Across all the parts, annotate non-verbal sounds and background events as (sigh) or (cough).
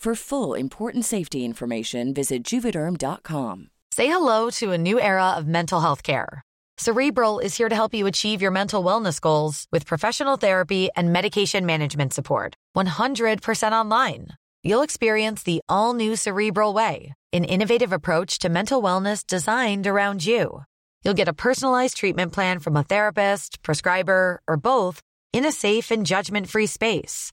For full important safety information, visit juvederm.com. Say hello to a new era of mental health care. Cerebral is here to help you achieve your mental wellness goals with professional therapy and medication management support. 100% online. You'll experience the all new Cerebral Way, an innovative approach to mental wellness designed around you. You'll get a personalized treatment plan from a therapist, prescriber, or both in a safe and judgment free space.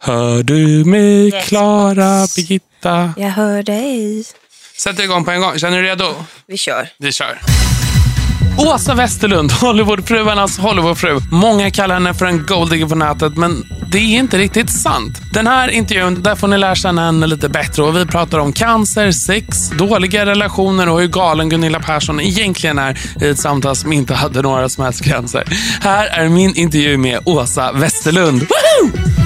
Hör du mig Yes. Klara, Birgitta? Jag hör dig. Sätt igång på en gång. Känner du dig redo? Vi kör. Vi kör. Åsa Westerlund, Hollywoodfruarnas Hollywoodfru. Många kallar henne för en golddigger på nätet, men det är inte riktigt sant. Den här intervjun, där får ni lära känna henne lite bättre och vi pratar om cancer, sex, dåliga relationer och hur galen Gunilla Persson egentligen är i ett samtal som inte hade några som helst gränser. Här är min intervju med Åsa Westerlund. Woho!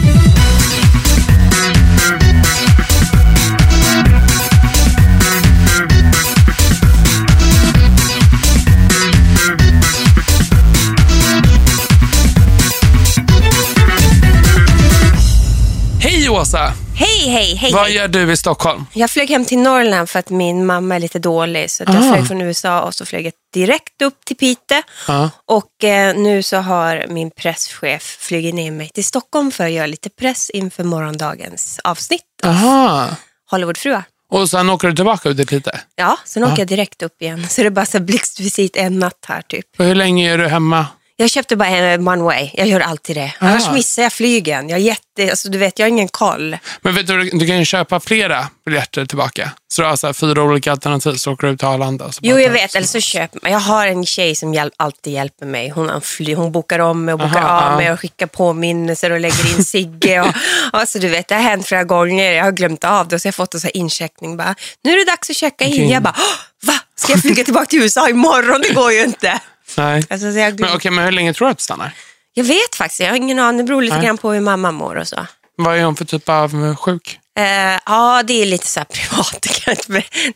Åsa! Hej, hej, hej. Vad hej. gör du i Stockholm? Jag flög hem till Norrland för att min mamma är lite dålig. Så jag Ah. flög från USA och så flög jag direkt upp till Pite. Ja. Och eh, nu så har min presschef flugit ner mig till Stockholm för att göra lite press inför morgondagens avsnitt. Aha. Hollywoodfruar. Och sen åker du tillbaka ut dit lite? Ja, sen åker jag direkt upp igen. Så det är bara blixtvisit en natt här typ. Och hur länge är du hemma? Jag köpte bara en one way. Jag gör alltid det. Annars Ah. missar jag flygen. Jag, är jätte, alltså, du vet, jag har ingen koll. Men vet du, du kan ju köpa flera biljetter tillbaka. Så du har så här fyra olika alternativ, så åker du ut till Arlanda. så Jo, jag vet. Eller så köper. Jag har en tjej som hjäl- alltid hjälper mig. Hon, fly- hon bokar om mig och bokar Aha, av ja. mig och skickar påminnelser och lägger in Sigge. Och, (laughs) alltså, du vet, det har hänt flera gånger. Jag har glömt av det och så har jag fått en sån här incheckning. Bara, nu är det dags att checka in. Okej. Jag bara, "Åh, va? Ska jag flyga tillbaka till USA imorgon? Det går ju inte. Nej. Alltså, så jag, Men okej, men hur länge tror du att du stannar? jag vet faktiskt, jag har ingen aning. Det beror lite Nej. grann på hur mamma mår och så. Vad är hon för typ av eh, sjuk? Eh, ja, det är lite så här (laughs) privat.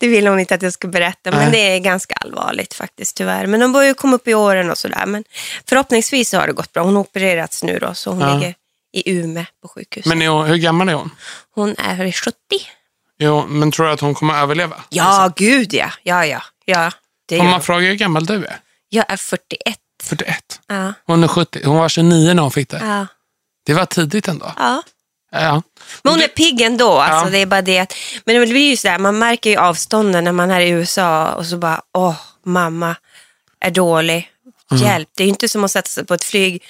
Det vill hon inte att jag ska berätta. Men Nej. det är ganska allvarligt faktiskt tyvärr. Men de börjar ju komma upp i åren och sådär. Men förhoppningsvis har det gått bra. Hon har opererats nu då, så hon Ja. ligger i Umeå på sjukhus. Men hon, hur gammal är hon? Hon är 70. Jo, men tror du att hon kommer att överleva? Ja, gud ja. Ja, ja. ja det Om man hon. frågar hur gammal du är? Jag är 41. 41. Ja, Hon är 70. Hon var 29 när hon fick det. ja, Det var tidigt ändå. ja. Ja. Men hon är pigg ändå. Alltså, Ja. det är bara det att, men det blir ju sådär, man märker ju avstånden när man är i USA och så bara, åh, mamma är dålig. Mm. Hjälp. Det är ju inte som att sätta sig på ett flyg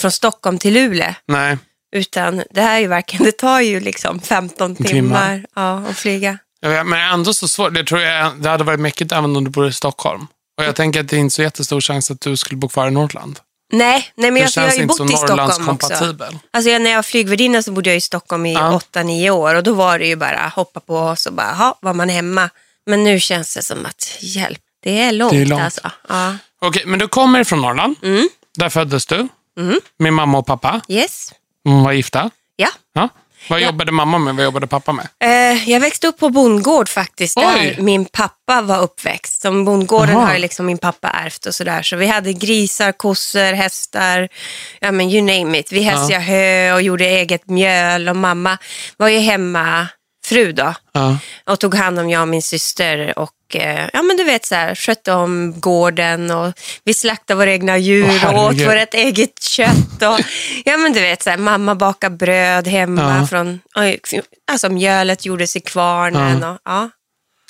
från Stockholm till Luleå. Nej. Utan det här är ju verkligen, det tar ju liksom 15 timmar, Timmar. Ja, att flyga. Jag vet, men ändå så svårt. Det tror jag det hade varit mäckigt även om du bor i Stockholm. Och jag tänker att det är inte så jättestor chans att du skulle bo kvar i Norrland. Nej, nej men jag, jag har ju bott så i Stockholm också. Alltså jag, när jag var flygvärdinna så bodde jag i Stockholm i Ja. 8-9 år och då var det ju bara hoppa på oss och bara, ha, var man hemma. Men nu känns det som att, hjälp, det är långt, Det är långt. alltså. Ja. Okej, men du kommer från Norrland. Mm. Där föddes du. Mm. Med mamma och pappa. Yes. De var gifta. Ja. Ja. Vad Ja. jobbade mamma med? Vad jobbade pappa med? Eh, jag växte upp på bondgård faktiskt, där Oj. min pappa var uppväxt. Som bondgården Jaha. har liksom min pappa ärvt och sådär. Så vi hade grisar, kossor, hästar, ja men you name it. Vi hästade hö och gjorde eget mjöl och mamma var ju hemma fru då Ja. och tog hand om jag och min syster och eh, ja men du vet så här, skötte om gården och vi slaktade våra egna djur Åh, och åt vårt eget kött. Och, ja men du vet så här, mamma bakade bröd hemma Ja. från, alltså mjölet gjordes i kvarnen. Och, ja.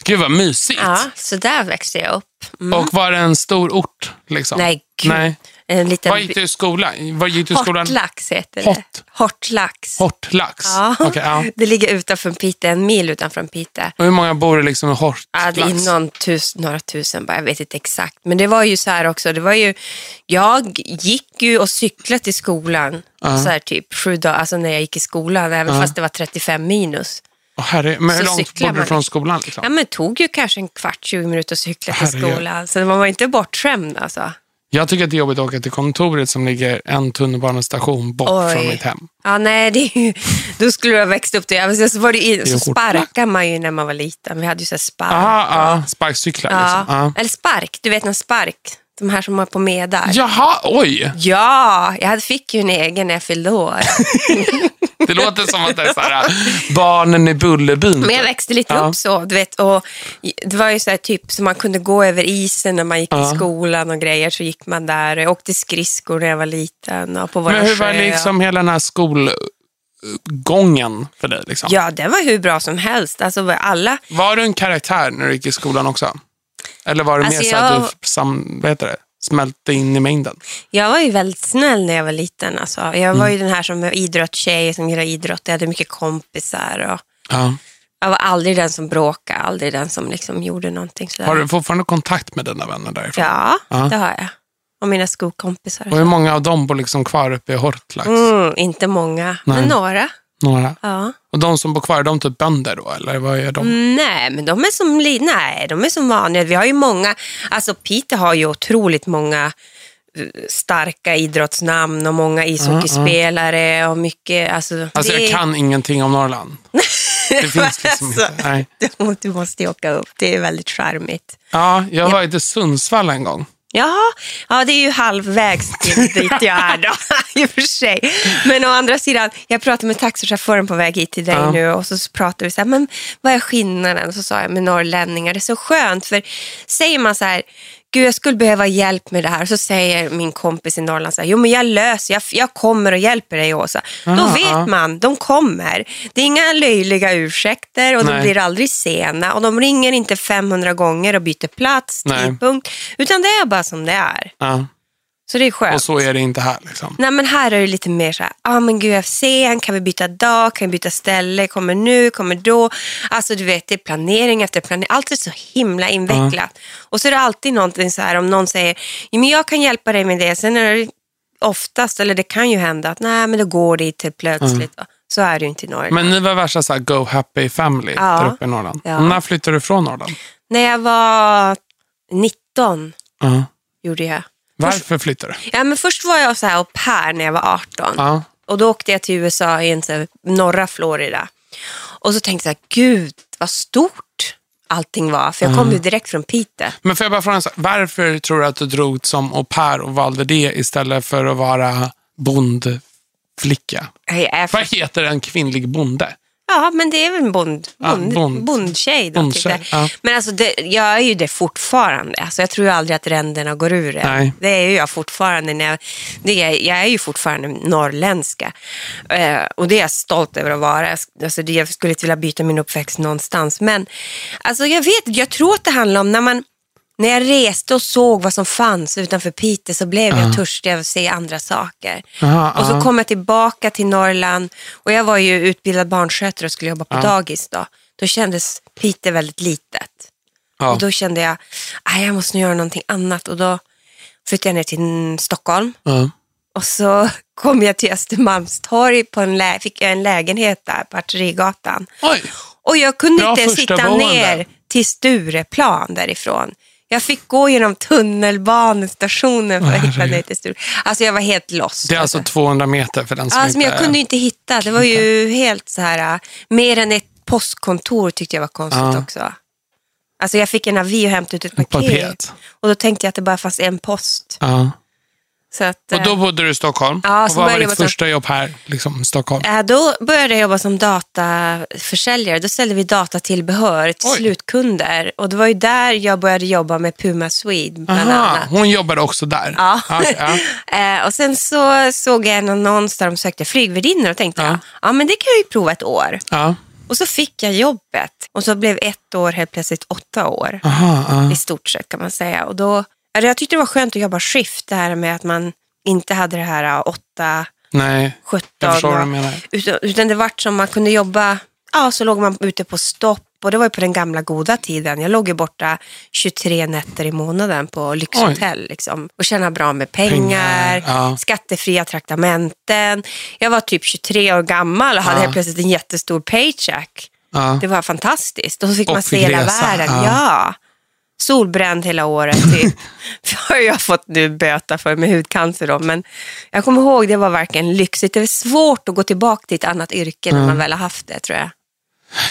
Gud vad mysigt. ja, så där växte jag upp. Mm. Och var det en stor ort? Liksom? Nej, gud. Nej. En liten Var gick du i skolan? Var gick du i skolan? Hortlax heter det. Hort. Hortlax. Hortlax? Ja. Okej, ja. (laughs) Det ligger utanför Piteå, en mil utanför Piteå. Och hur många bor det liksom i Hortlax? Ja, det är någon tus, några tusen, bara, jag vet inte exakt. Men det var ju så här också, det var ju, jag gick ju och cyklade till skolan, så här typ sju dagar, alltså när jag gick i skolan, även fast det var 35 minus. Åh, herre, men hur långt bodde du från skolan? Liksom? Ja, men det tog ju kanske en kvart, 20 minuter att cykla till Herregud. skolan. Så man var inte bortskämd alltså. Jag tycker att det är jobbigt att åka till kontoret som ligger en tunnelbanestation bort Oj. från mitt hem. Ja, nej, det är ju, då skulle du ha växt upp det. Alltså, Så, var det in, så sparkade man ju när man var liten. Vi hade ju så spark. Ah, ah, sparkcyklar ja. liksom. Ah. Eller spark, du vet en spark. De här som var på medar. Jaha, oj! Ja, jag fick ju en egen när jag fyllde år. (laughs) Det låter som att det är så här, barnen i Bullerbyn. Men jag typ. växte lite Ja. upp så. Du vet, och det var ju så här typ så man kunde gå över isen när man gick Ja. till skolan och grejer. Så gick man där. Jag åkte skridskor när jag var liten och på våra Men hur var liksom hela den här skolgången för dig? Liksom? Ja, det var hur bra som helst. Alltså alla... Var du en karaktär när du gick i skolan också? Eller var det Alltså, mer så att jag- du sam, vad heter det, smälte in i mängden? Jag var ju väldigt snäll när jag var liten. Alltså. Jag Mm. var ju den här som idrottstjej som gillade idrott. Jag hade mycket kompisar. Och Ja. jag var aldrig den som bråkade, aldrig den som liksom gjorde någonting sådär. Har du fortfarande kontakt med dina vänner därifrån? Ja, Ja. det har jag. Och mina skolkompisar. Och hur många av dem bor liksom kvar uppe i Hortlax? Mm, inte många, Nej. men några. Några. Ja. Och de som bor kvar, är de typ bönder då? Eller vad är de? Nej, men de är som, li- nej, de är som vanliga. Vi har ju många, alltså Piteå har ju otroligt många eh, starka idrottsnamn och många ishockeyspelare och mycket, alltså. Alltså det- jag kan ingenting om Norrland. (laughs) Det finns liksom Alltså, inte. Nej. Du, (laughs) du måste ju åka upp, det är väldigt charmigt. Ja, jag var i Sundsvall en gång. Jaha, ja det är ju halvvägs till dit jag är då, (laughs) i och för sig. Men å andra sidan, jag pratade med taxichauffören på väg hit till dig Ja. nu och så pratade vi så här, men vad är skillnaden? Och så sa jag med norrlänningar, det är så skönt för säger man så här, gud jag skulle behöva hjälp med det här. Så säger min kompis i Norrland så här, jo men jag löser, jag, jag kommer och hjälper dig Åsa. Då Aha, vet ja. man, de kommer. Det är inga löjliga ursäkter och de Nej. blir aldrig sena och de ringer inte 500 gånger och byter plats, Nej. tidpunkt, utan det är bara som det är. Ja. Så det är skönt. Och så är det inte här. Liksom. Nej men här är det lite mer så här, ah, men gud UFC, kan vi byta dag, kan vi byta ställe, kommer nu, kommer då. Alltså du vet, det är planering efter planering. Allt är så himla invecklat. Och så är det alltid någonting så här om någon säger, men jag kan hjälpa dig med det. Sen är det oftast, eller det kan ju hända att nej men då går det inte plötsligt. Så är det ju inte i Norrland. Men ni var värsta så här, go happy family Ja. där uppe i Norrland. Ja. När flyttade du från Norrland? När jag var 19 Ja. gjorde jag. Varför flyttade du? Ja, men först var jag så här au pair när jag var 18. Ja. Och då åkte jag till USA i norra Florida. Och så tänkte jag, gud vad stort allting var. För jag kom ju direkt från Piteå. Men får jag bara fråga, varför tror du att du drog som au pair och valde det istället för att vara bondflicka? Jag är Vad heter en kvinnlig bonde? Ja, men det är väl en bond, Ja, bond, bond. bondtjej. Då, Bondtjej, typ det. ja. Men alltså, det, jag är ju det fortfarande. Alltså, jag tror ju aldrig att ränderna går ur. Nej. Det är ju jag fortfarande. När jag, det är, jag är ju fortfarande norrländska. Eh, och det är jag stolt över att vara. Alltså, det, jag skulle inte vilja byta min uppväxt någonstans. Men alltså, jag vet jag tror att det handlar om när man när jag reste och såg vad som fanns utanför Piteå så blev jag törstig av att se andra saker. Och så kom jag tillbaka till Norrland och jag var ju utbildad barnskötare och skulle jobba på dagis då. Då kändes Piteå väldigt litet. Och då kände jag, att jag måste göra någonting annat och då flyttade jag ner till Stockholm. Och så (laughs) kom jag till Östermalmstorg, på en lä- fick jag en lägenhet där på Artillerigatan. Och jag kunde Bra inte sitta ner till Stureplan därifrån. Jag fick gå genom tunnelbanestationen för att hitta ner till studion. Alltså jag var helt lost. Det är alltså 200 meter för den som Alltså, inte... jag kunde inte hitta. Det var ju helt så här, äh, mer än ett postkontor tyckte jag var konstigt Ja. också. Alltså jag fick en avi och hämtade ut ett Ett paket. paket. Och då tänkte jag att det bara fanns en post. Ja. Så att, Och då eh, bodde du i Stockholm? Ja, och vad var ditt jobba som- första jobb här, liksom, i Stockholm? äh, då började jag jobba som dataförsäljare. Då sålde vi datatillbehör till Oj. slutkunder. Och det var ju där jag började jobba med Puma Swede bland Aha, annat. hon jobbade också där? Ja. Okej, ja. (laughs) Eh, och sen så såg jag en annons där de sökte flygvärdinnor och tänkte Ja. ja men det kan jag ju prova ett år. ja. Och så fick jag jobbet. Och så blev ett år helt plötsligt åtta år. Aha, ja. I stort sett kan man säga. Och då, jag tyckte det var skönt att jobba skift. Det här med att man inte hade det här äh, åtta, Nej, 17. jag förstår vad du menar. Utan, utan det vart som man kunde jobba, ja så låg man ute på stopp. Och det var ju på den gamla goda tiden. Jag låg ju borta 23 nätter i månaden på lyxhotell. Liksom, och tjänade bra med pengar, Pengar, ja. skattefria traktamenten. Jag var typ 23 år gammal och hade Ja. helt plötsligt en jättestor paycheck. Ja. Det var fantastiskt. Och så fick Och man se hela världen. ja. Solbränd hela året. Typ. (laughs) (laughs) Har jag fått nu böta för med hudcancer. Då. Men jag kommer ihåg, det var verkligen lyxigt. Det är svårt att gå tillbaka till ett annat yrke när man väl har haft det, tror jag.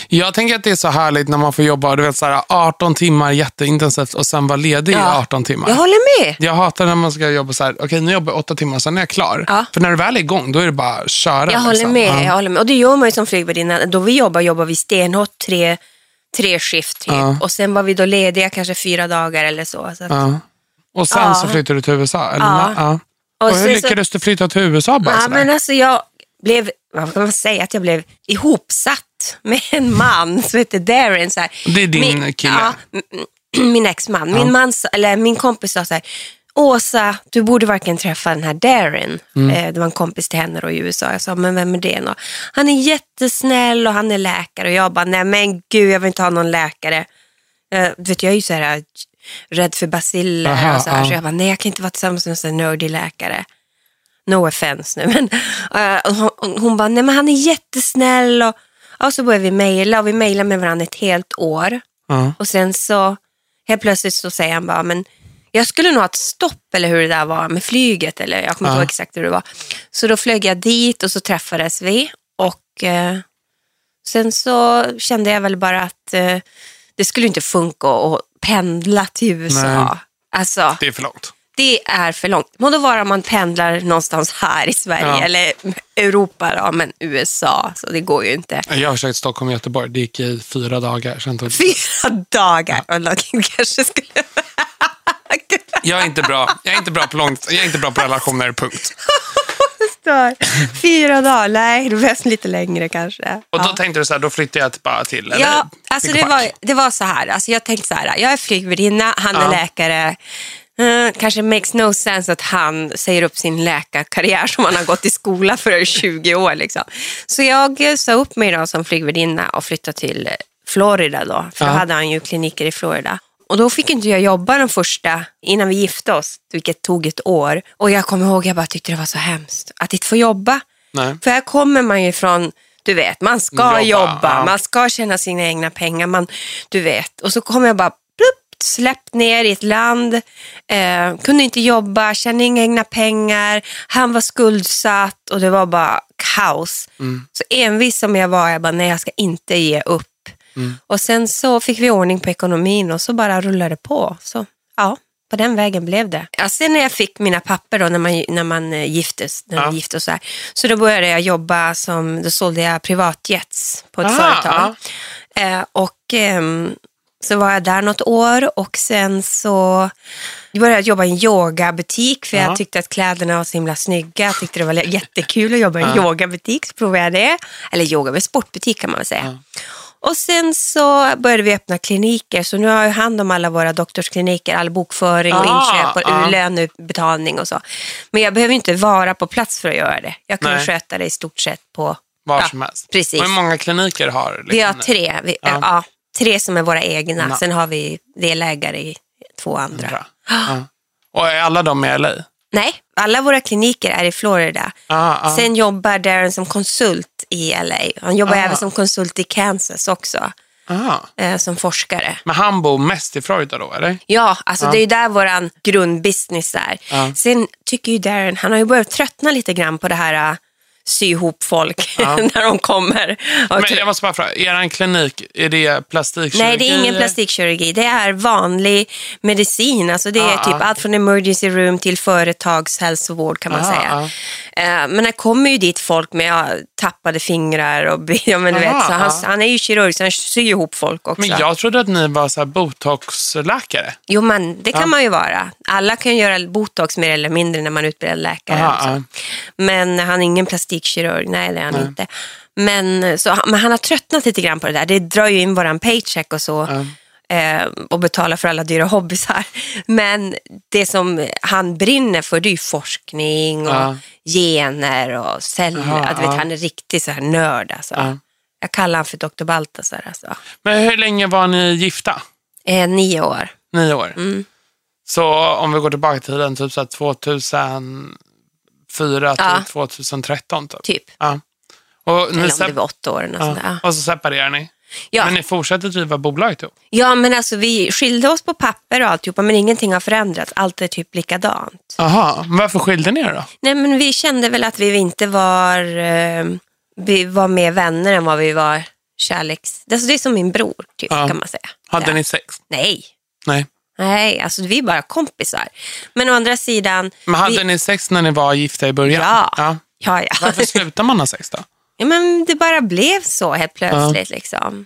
Jag tänker att det är så härligt när man får jobba du vet, så här, 18 timmar jätteintensivt och sen vara ledig i Ja. 18 timmar. Jag håller med. Jag hatar när man ska jobba så här, okej nu jobbar jag 8 timmar, sen är jag klar. Ja. För när du väl är igång, då är det bara att köra. Jag håller liksom. med. Ja. Jag håller med. Och det gör man ju som flygvärdinna. Då vi jobbar, jobbar vi stenhårt tre, tre skift typ. Ja. Och sen var vi då lediga kanske fyra dagar eller så. så att, Ja. Och sen Ja. så flyttade du till USA? Eller? Ja. Och Och hur sen så- lyckades du flytta till USA bara Ja, men alltså jag blev, vad kan man säga, att jag blev ihopsatt med en man som heter Darren. Så här. Det är din min, kille? Ja, min exman. Min, man, sa- eller min kompis sa så här, Åsa, du borde verkligen träffa den här Darren. Mm. Eh, det var en kompis till henne i USA. Jag sa, men vem är det? då? Han är jättesnäll och han är läkare. Och jag bara, nej men gud, jag vill inte ha någon läkare. Eh, du vet, jag är ju så här, rädd för basiller och så här. ja. Så jag bara, nej jag kan inte vara tillsammans med en sån nördig läkare. No offense nu, men eh, och hon, hon bara, nej men han är jättesnäll och, och så började vi mejla och vi mejlade med varandra ett helt år. Ja. Och sen så helt plötsligt så säger han bara, men jag skulle nog ha ett stopp eller hur det där var med flyget eller jag kommer inte Ja. ihåg exakt hur det var. Så då flög jag dit och så träffades vi och eh, sen så kände jag väl bara att eh, det skulle inte funka att pendla till USA. Nej. Alltså, Det är för långt. det är för långt. Må då vara om man pendlar någonstans här i Sverige Ja. eller Europa, då, men USA, så det går ju inte. Jag har försökt Stockholm och Göteborg. Det gick i fyra dagar. Sen tog... Fyra dagar. Och någon kanske skulle... (laughs) Jag är inte bra. Jag är inte bra på långt. Jag är inte bra på relationer, punkt. Stör. Fyra dagar, nej, det behövs lite längre kanske. Och då Ja. tänkte du så här, då flyttar jag bara till, eller? Ja, alltså det var, det var så här. Alltså jag tänkte så här, jag är flygvärdinna, han är Ja. läkare. Eh, kanske makes no sense att han säger upp sin läkarkarriär som han har gått i skola för i 20 år. Liksom. Så jag eh, sa upp mig då som flygvärdinna och flyttade till Florida då. För Ja. då hade han ju kliniker i Florida. Och då fick inte jag jobba den första innan vi gifte oss, vilket tog ett år. Och jag kommer ihåg, jag bara tyckte det var så hemskt att inte få jobba. Nej. För här kommer man ju från, du vet, man ska Jobba, jobba, ja. man ska tjäna sina egna pengar, man, du vet. Och så kommer jag bara plupp, släppt ner i ett land, eh, kunde inte jobba, tjänade inga egna pengar, han var skuldsatt och det var bara kaos. Mm. Så envis som jag var, jag bara, nej jag ska inte ge upp. Mm. Och sen så fick vi ordning på ekonomin och så bara rullade det på. Så ja, på den vägen blev det. Ja, sen när jag fick mina papper då, när man, när man eh, giftes, när Ja. man gifte och så, här, så då började jag jobba som, då sålde jag privatjets på ett Aha, företag. Eh, och ehm, så var jag där något år och sen så började jag jobba i en yogabutik för Ja. jag tyckte att kläderna var så himla snygga. Jag tyckte det var jättekul att jobba i en Ja. yogabutik, så provade jag det. Eller yoga, sportbutik kan man väl säga. Och sen så började vi öppna kliniker, så nu har jag hand om alla våra doktorskliniker, all bokföring och Ah, inköp och ja. löneutbetalning och så. Men jag behöver inte vara på plats för att göra det. Jag kan Nej. sköta det i stort sett på... Var Ja, som helst. precis. Och hur många kliniker har liksom? Vi har tre, vi, Ja. ja. tre som är våra egna. Sen har vi delägare i två andra. Och är alla de i LA? Nej, alla våra kliniker är i Florida. Ah, ah. Sen jobbar Darren som konsult i LA. Han jobbar Ah. även som konsult i Kansas också. Aha. eh, som forskare. Men han bor mest i Florida då, eller? Ja, alltså det är ju där våran grundbusiness är. Sen tycker ju Darren, han har ju börjat tröttna lite grann på det här äh, sy ihop folk (laughs) när de kommer. Men jag måste bara fråga, er klinik, är det plastikkirurgi? Nej, det är ingen plastikkirurgi. Det är vanlig medicin. Alltså det är Ah, typ ah. allt från emergency room till företagshälsovård kan man Ah, säga. ah. Eh, Men det kommer ju dit folk med ja, tappade fingrar och (laughs) ja, men du vet, så han, ah. han är ju kirurg så han syr ihop folk också. Men jag trodde att ni var så botoxläkare. Jo, men det kan man ju vara. Alla kan göra botox mer eller mindre när man utbildar läkare. Ja. Men han är ingen plastikkirurg, nej det är han inte. Men, så, men han har tröttnat lite grann på det där. Det drar ju in våran paycheck och så. Eh, och betalar för alla dyra hobbysar. (laughs) Men det som han brinner för det är ju forskning och Ja. gener och celler. Aha, du vet, ja. han är riktig så här nörd. Alltså. Ja. Jag kallar honom för Dr. Baltasar. Alltså. Men hur länge var ni gifta? Eh, nio år. Nio år? Mm. Så om vi går tillbaka till den, typ så här 2004 till Ja. 2013 typ? Typ. Ja. Och, Eller om det var åtta år. där. ja. och så separerar ni? Ja. Men ni fortsätter driva bolaget då? Ja, men alltså vi skilde oss på papper och alltihopa, men ingenting har förändrats. Allt är typ likadant. Aha, varför skilde ni er då? Nej, men vi kände väl att vi inte var, eh, vi var mer vänner än vad vi var kärleks... Alltså det är som min bror, typ, Ja. kan man säga. Hade ja. ni sex? Nej. Nej. Nej, alltså vi är bara kompisar. Men å andra sidan... Men hade vi... ni sex när ni var gifta i början? Ja. ja. Ja, ja. Varför slutar man ha sex då? (laughs) ja, men det bara blev så helt plötsligt. Liksom.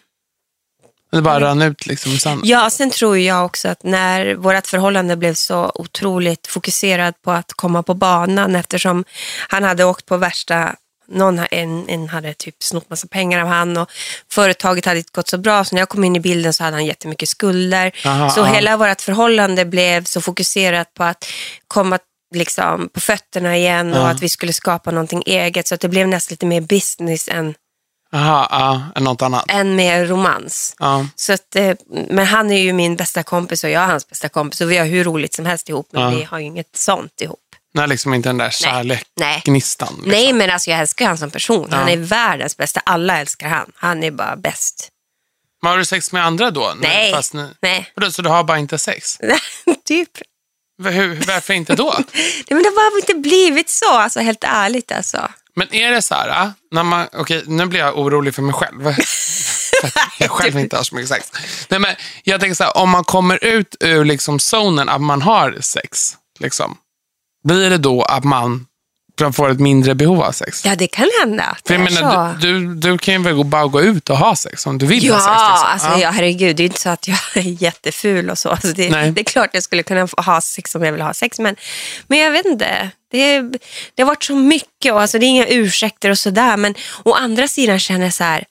Det bara rann ut liksom sanden? Ja, sen tror jag också att när vårt förhållande blev så otroligt fokuserat på att komma på banan eftersom han hade åkt på värsta någon, en, en hade typ snott massa pengar av han och företaget hade inte gått så bra så när jag kom in i bilden så hade han jättemycket skulder. Aha, så aha. hela vårt förhållande blev så fokuserat på att komma liksom, på fötterna igen och Ja. att vi skulle skapa någonting eget så att det blev nästan lite mer business än, Jaha, ja, än något annat? än mer romans. Så att, eh, men han är ju min bästa kompis och jag är hans bästa kompis och vi har hur roligt som helst ihop men Ja. vi har ju inget sånt ihop. Nej, liksom inte den där kärlek, Nej. gnistan. Liksom. Nej men alltså jag älskar han som person. Han Ja. är världens bästa. Alla älskar han. Han är bara bäst. Men har du sex med andra då? Nej. Fast ni... Nej. Vadå, Så du har bara inte sex? (laughs) typ. Hur, varför inte då? (laughs) Nej, men det har inte blivit så. Alltså helt ärligt alltså. Men är det så här, ah, när man, okej nu blir jag orolig för mig själv. (laughs) För jag själv inte har så mycket sex. Nej, men jag tänker så här, om man kommer ut ur liksom zonen att man har sex, liksom, blir det då att man kan få ett mindre behov av sex? Ja det kan hända. För jag menar, du, du, du kan ju väl gå- bara gå ut och ha sex om du vill Ja, ha sex. Liksom. alltså, ja, herregud. Det är inte så att jag (laughs) är jätteful och så. Alltså, det, det är klart jag skulle kunna ha sex om jag vill ha sex. Men, men jag vet inte. Det, det har varit så mycket och alltså, det är inga ursäkter och sådär. Men å andra sidan känner jag så här.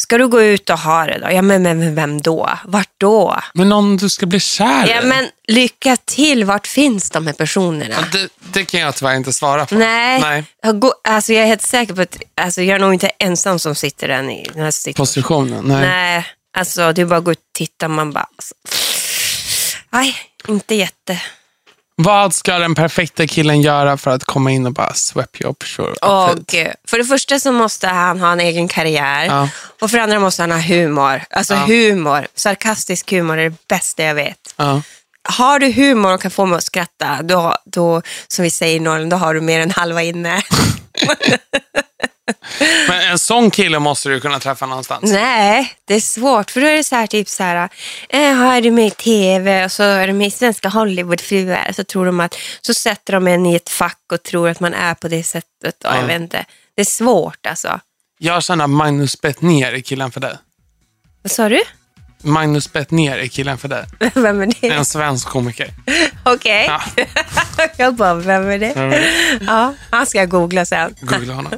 Ska du gå ut och ha det då? Ja, men, men, vem då? Vart då? Men någon du ska bli kär i? Ja, men lycka till. Vart finns de här personerna? Ja, det, det kan jag tyvärr inte svara på. Nej, Nej. Jag, går, alltså, jag är helt säker på att alltså, jag är nog inte ensam som sitter den i den här situationen. Positionen? Nej. Nej, alltså det är bara att gå ut och titta. Man bara, alltså, nej, inte jätte. Vad ska den perfekta killen göra för att komma in och bara swap you up? Sure, Och, för det första så måste han ha en egen karriär. Ja. Och för det andra måste han ha humor. Alltså Ja. humor. Sarkastisk humor är det bästa jag vet. Ja. Har du humor och kan få mig att skratta, då, då som vi säger i Norrland, då har du mer än halva inne. (laughs) (laughs) (laughs) Men en sån kille måste du kunna träffa någonstans. Nej, det är svårt. För då är det så här, typ så här, eh, är du med i tv och så är du med i svenska Hollywoodfruar. Så tror de att, så sätter de en i ett fack och tror att man är på det sättet. Ja. jag vet inte. Det är svårt alltså. Jag känner att Magnus Bettner är killen för dig. Vad sa du? Magnus Bettner är killen för dig. (laughs) Vem är det? En svensk komiker. (laughs) Okej. Ja. (laughs) jag bara, vem är det? Mm. Ja, han ska jag googla sen. Googla honom.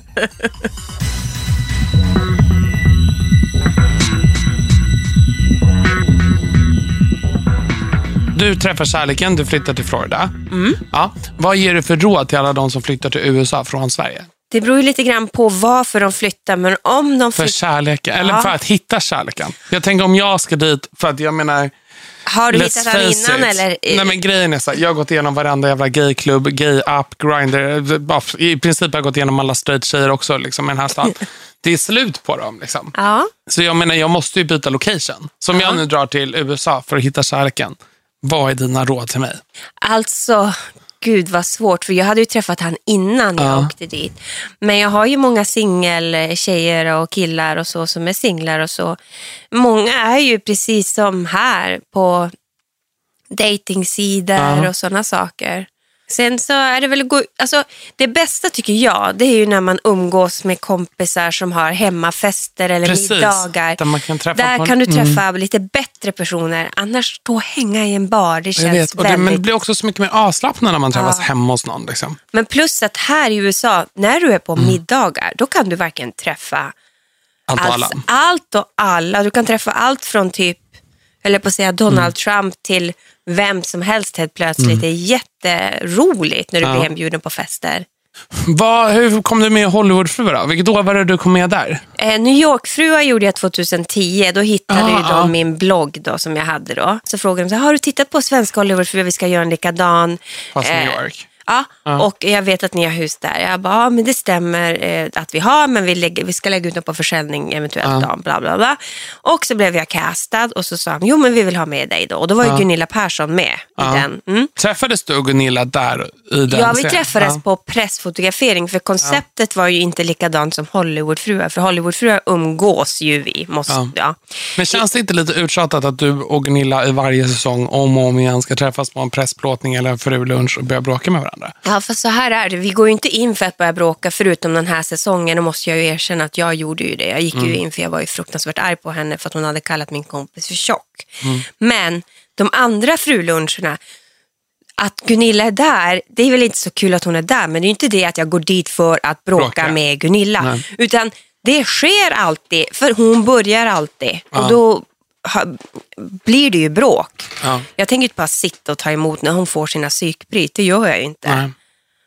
Du träffar kärleken, du flyttar till Florida. Mm. Ja. Vad ger du för råd till alla de som flyttar till USA från Sverige? Det beror ju lite grann på varför de flyttar, men om de För flyttar... kärleken, eller Ja. för att hitta kärleken. Jag tänker om jag ska dit, för att jag menar, Har du Let's hittat face innan it. eller? Nej men grejen är så här, jag har gått igenom varenda jävla gayklubb, gay-app, grinder. I princip har jag gått igenom alla straight tjejer också liksom, i den här stan. (laughs) Det är slut på dem. Liksom. Ja. Så jag menar, jag måste ju byta location. Som jag nu drar till USA för att hitta kärleken. Vad är dina råd till mig? Alltså, gud vad svårt. För jag hade ju träffat han innan jag Ja. åkte dit. Men jag har ju många singeltjejer och killar och så som är singlar och så. Många är ju precis som här på datingsidor Ja. och sådana saker. Sen så är det väl, gå- alltså det bästa tycker jag, det är ju när man umgås med kompisar som har hemmafester eller Precis, middagar. där man kan träffa Där på- kan du Mm. träffa lite bättre personer. Annars stå och hänga i en bar, det känns vet, och det, väldigt men det blir också så mycket mer avslappnat när man träffas Ja. hemma hos någon. Liksom. Men plus att här i USA, när du är på Mm. middagar, då kan du verkligen träffa Allt och alla. allt, allt och alla. Du kan träffa allt från typ, eller på att säga Donald Mm. Trump till vem som helst helt plötsligt. Det är jätteroligt när du Ja. blir hembjuden på fester. Vad, hur kom du med Hollywoodfruar? Vilket år var det du kom med där? Eh, New York-fruar gjorde jag 2010. Då hittade Ah, de ah. min blogg då, som jag hade då. Så frågade de, så, har du tittat på svenska Hollywoodfruar? Vi ska göra en likadan. Fast New Eh, York. Ja, och jag vet att ni har hus där. Jag bara, ja men det stämmer eh, att vi har, men vi, lägger, vi ska lägga ut dem på försäljning eventuellt. Då, bla, bla, bla. Och så blev jag castad och så sa han, jo men vi vill ha med dig då. Och då var ju Gunilla Persson med i den. Mm. Träffades du och Gunilla där i den Ja, vi träffades Ja. på pressfotografering för konceptet var ju inte likadant som Hollywoodfruar. För Hollywoodfruar umgås ju vi. Måste, Ja. ja. Men känns det inte lite uttjatat att du och Gunilla i varje säsong om och om igen ska träffas på en pressplåtning eller en frulunch och börja bråka med varandra? Ja, för så här är det. Vi går ju inte in för att börja bråka förutom den här säsongen. Då måste jag ju erkänna att jag gjorde ju det. Jag gick ju in för jag var ju fruktansvärt arg på henne för att hon hade kallat min kompis för tjock. Men de andra fruluncherna, att Gunilla är där, det är väl inte så kul att hon är där, men det är inte det att jag går dit för att bråka, Bråka. med Gunilla. Nej. Utan det sker alltid, för hon börjar alltid. Och då ha, blir det ju bråk. Ja. Jag tänker inte bara sitta och ta emot när hon får sina psykbryt, det gör jag ju inte. Nej.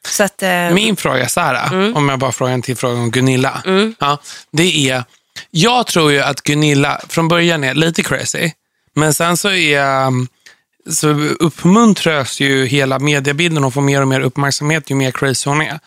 Så att, eh, Min fråga är så här, Mm. om jag bara frågar en till fråga om Gunilla. Ja, det är, jag tror ju att Gunilla från början är lite crazy, men sen så är um, så uppmuntras ju hela mediebilden och får mer och mer uppmärksamhet ju mer crazy hon är.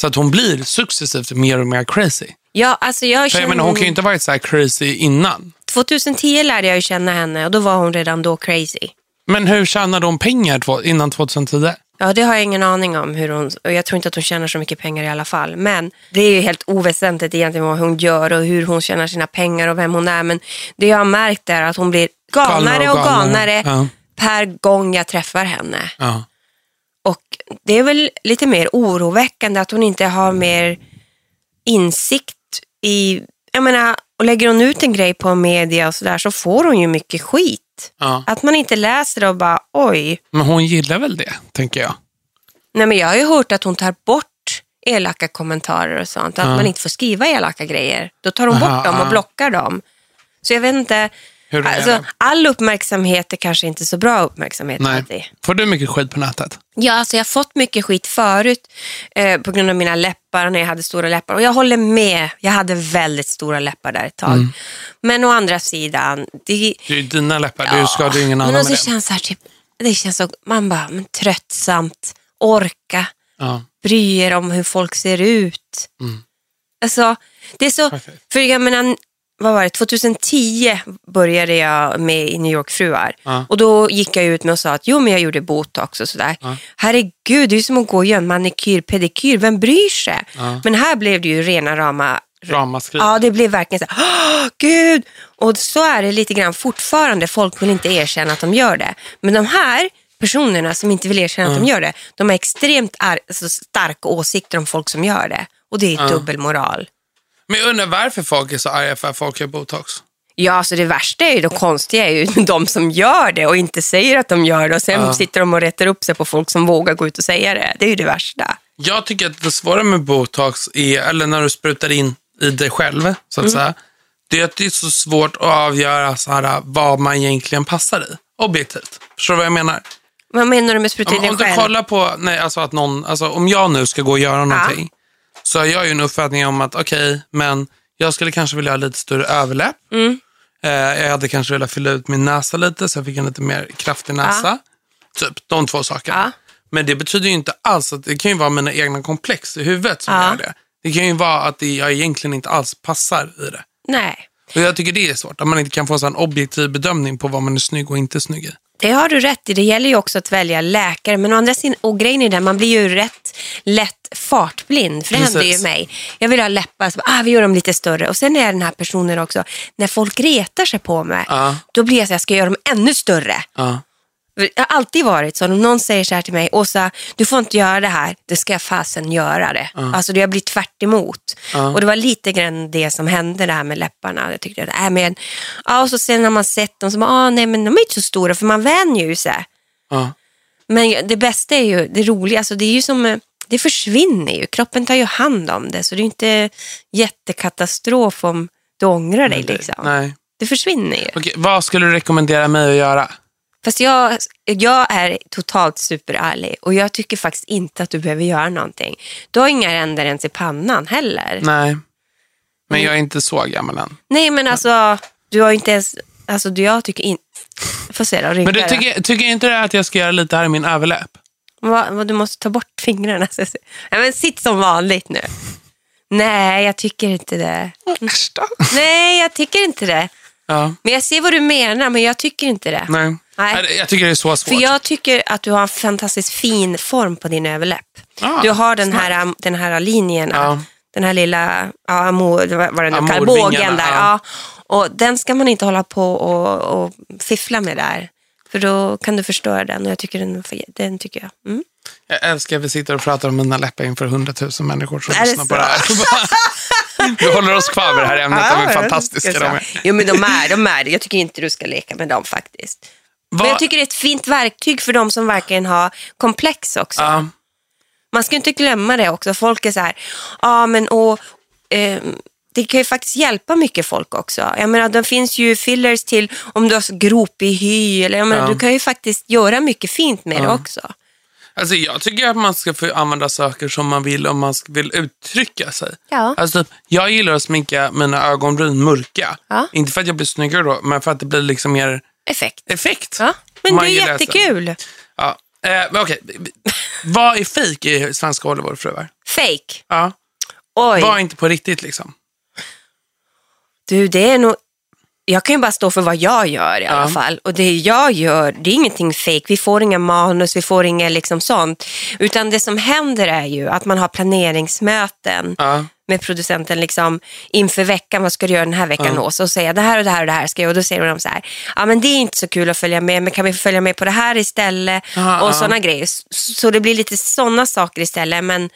Så att hon blir successivt mer och mer crazy. ja, alltså jag För känner, jag menar, hon kan ju inte ha varit så här crazy innan. 2010 lärde jag känna henne och då var hon redan då crazy. Men hur tjänade hon pengar innan 2010? Ja, det har jag ingen aning om. hur hon, och Jag tror inte att hon tjänar så mycket pengar i alla fall. Men det är ju helt oväsentligt egentligen vad hon gör och hur hon tjänar sina pengar och vem hon är. Men det jag har märkt är att hon blir galnare och galnare, Ja. per gång jag träffar henne. Ja. Och det är väl lite mer oroväckande att hon inte har mer insikt i, jag menar, och lägger hon ut en grej på media och sådär så får hon ju mycket skit. Ja. Att man inte läser det och bara oj. Men hon gillar väl det, tänker jag. Nej men jag har ju hört att hon tar bort elaka kommentarer och sånt. Att Ja. man inte får skriva elaka grejer. Då tar hon Aha, bort dem och blockar dem. Så jag vet inte. Hur Alltså, all uppmärksamhet är kanske inte så bra uppmärksamhet alltid. Nej. Får du mycket skit på nätet? Ja, alltså jag har fått mycket skit förut eh, på grund av mina läppar när jag hade stora läppar. Och jag håller med, jag hade väldigt stora läppar där ett tag. Mm. Men å andra sidan, det, Det är ju dina läppar, du skadar ju ingen men annan alltså, med det känns här, typ, det känns så, man bara, men tröttsamt, orka, Ja. bry er om hur folk ser ut. Alltså, det är så, Faktiskt. för jag menar, vad var det, 2010 började jag med i New York-fruar. Ja. Och då gick jag ut med och sa att jo men jag gjorde botox och sådär. Herregud, det är som att gå och göra en manikyr, pedikyr, vem bryr sig? Men här blev det ju rena rama Ramaskri. Ja, det blev verkligen så här, Åh, gud! Och så är det lite grann fortfarande. Folk vill inte erkänna att de gör det. Men de här personerna som inte vill erkänna att de gör det, de har extremt alltså, starka åsikter om folk som gör det. Och det är dubbelmoral. Men jag undrar varför folk är så arga för att folk gör botox. Ja, alltså det värsta är ju, det konstiga är ju (laughs) de som gör det och inte säger att de gör det och sen sitter de och rättar upp sig på folk som vågar gå ut och säga det. Det är ju det värsta. Jag tycker att det svåra med botox är, eller när du sprutar in i dig själv, så Mm. att säga, det är att det är så svårt att avgöra så här, vad man egentligen passar i, objektivt. Förstår du vad jag menar? Vad menar du med spruta i Om, dig om du själv? kollar på, nej, alltså att någon, alltså om jag nu ska gå och göra någonting, så har jag ju en uppfattning om att okej, men jag skulle kanske vilja ha lite större överläpp. Mm. Eh, jag hade kanske velat fylla ut min näsa lite så jag fick en lite mer kraftig näsa. Typ de två sakerna. Ja. Men det betyder ju inte alls att det kan ju vara mina egna komplex i huvudet som Ja. gör det. Det kan ju vara att jag egentligen inte alls passar i det. Nej, Och jag tycker det är svårt, att man inte kan få en objektiv bedömning på vad man är snygg och inte snygg i. det har du rätt i. Det gäller ju också att välja läkare. Men å andra sidan, och grejen är den, man blir ju rätt lätt fartblind. För det händer ju Precis. mig. Jag vill ha läppar, så, ah, vi gör dem lite större. Och sen är den här personen också, när folk retar sig på mig, Ja. då blir jag så här, ska jag göra dem ännu större? Ja. Det har alltid varit så. Om någon säger så här till mig, Åsa, du får inte göra det här, då ska jag fasen göra det. Alltså det har blivit tvärt emot. Och det var lite grann det som hände det här med läpparna. Jag tyckte, äh, men, ja, och så sen har man sett dem, så bara, ah, nej men de är inte så stora, för man vänjer ju sig. Ja. Men det bästa är ju, det roliga, alltså det är ju som, det försvinner ju. Kroppen tar ju hand om det, så det är inte jättekatastrof om du ångrar dig. Liksom. Nej. Det försvinner ju. Okej, vad skulle du rekommendera mig att göra? Fast jag, jag är totalt superärlig och jag tycker faktiskt inte att du behöver göra någonting. Du har inga ränder ens i pannan heller. Nej. Men jag är inte så gammal än. Nej men alltså, du har inte ens, alltså du- jag tycker inte, får se då, Men du tycker, tycker inte du att jag ska göra lite här i min överläpp? Vad, du måste ta bort fingrarna. Så- Nej men sitt som vanligt nu. Nej, jag tycker inte det. Äsch då. Nej, jag tycker inte det. Ja. Men jag ser vad du menar, men jag tycker inte det. Nej. Nej. Jag tycker det är så svårt. För jag tycker att du har en fantastiskt fin form på din överläpp. Ah, du har den här, den här linjen, Ja. den här lilla, ja, amor, vad nu kallas, Amorvingarna, bågen där. ja. Och den ska man inte hålla på och, och fiffla med där. För då kan du förstöra den och jag tycker den, den tycker jag. Mm. Jag älskar att vi sitter och pratar om mina läppar inför hundratusen människor som lyssnar på det här. (laughs) (laughs) Vi håller oss kvar vid det här ämnet. de är Ja, fantastiska. ska De jag är. Jo men de är, de är. Jag tycker inte du ska leka med dem faktiskt. Men Vad- jag tycker det är ett fint verktyg för de som verkligen har komplex också. Ja. Man ska inte glömma det också. Folk är så här, ja men och, ehm, det kan ju faktiskt hjälpa mycket folk också. Jag menar, det finns ju fillers till om du har gropig hy. Eller, jag menar, Ja. Du kan ju faktiskt göra mycket fint med det också. Alltså, jag tycker att man ska få använda saker som man vill om man vill uttrycka sig. Ja. Alltså, jag gillar att sminka mina ögonbryn mörka. Ja. Inte för att jag blir snyggare då, men för att det blir liksom mer Effekt. effekt. Ja. Men det är jättekul. Ja. Eh, okej, vad är fejk i svenska Hollywoodfruar? Fake. Ja. Oj. Var inte på riktigt liksom. Du, det är nog... Jag kan ju bara stå för vad jag gör i alla Ja. fall. Och det jag gör, det är ingenting fake. Vi får inga manus, vi får inga liksom sånt. Utan det som händer är ju att man har planeringsmöten Ja. med producenten liksom, inför veckan. Vad ska du göra den här veckan? Och så säger jag det här och det här och det här ska jag. Och då säger de så här, ja men det är inte så kul att följa med, men kan vi följa med på det här istället? Ja, och ja. sådana grejer. Så, så det blir lite sådana saker istället. Men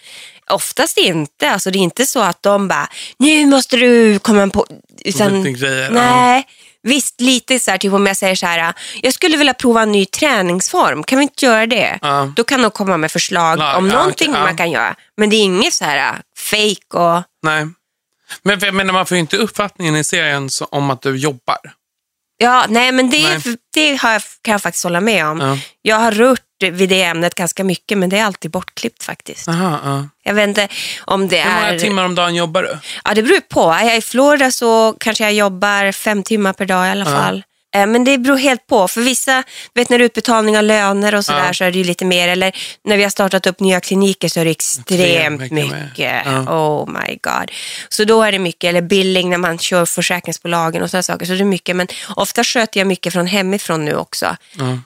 oftast inte. Alltså det är inte så att de bara, nu måste du komma på... Utan, grejer, ja. nej, visst lite så här, typ om jag säger så här, jag skulle vilja prova en ny träningsform, kan vi inte göra det? Ja. Då kan de komma med förslag Ja, om ja, någonting man kan göra. Men det är inget så här fake och... Nej. Men menar, man får ju inte uppfattningen i serien om att du jobbar. Ja, nej men det, Nej. det har jag, kan jag faktiskt hålla med om. Ja. Jag har rört vid det ämnet ganska mycket, men det är alltid bortklippt faktiskt. Aha, ja. Jag vet inte om det Hur många är... timmar om dagen jobbar du? Ja, det beror på. Är jag i Florida så kanske jag jobbar fem timmar per dag i alla fall. Eh, Men det beror helt på. För vissa, vet när utbetalning av löner och sådär Ja. så är det ju lite mer. Eller när vi har startat upp nya kliniker så är det extremt mycket mycket. Ja. Oh my god. Så då är det mycket, eller billing när man kör försäkringsbolagen och sådana saker. Så det är mycket. Men ofta sköter jag mycket från hemifrån nu också.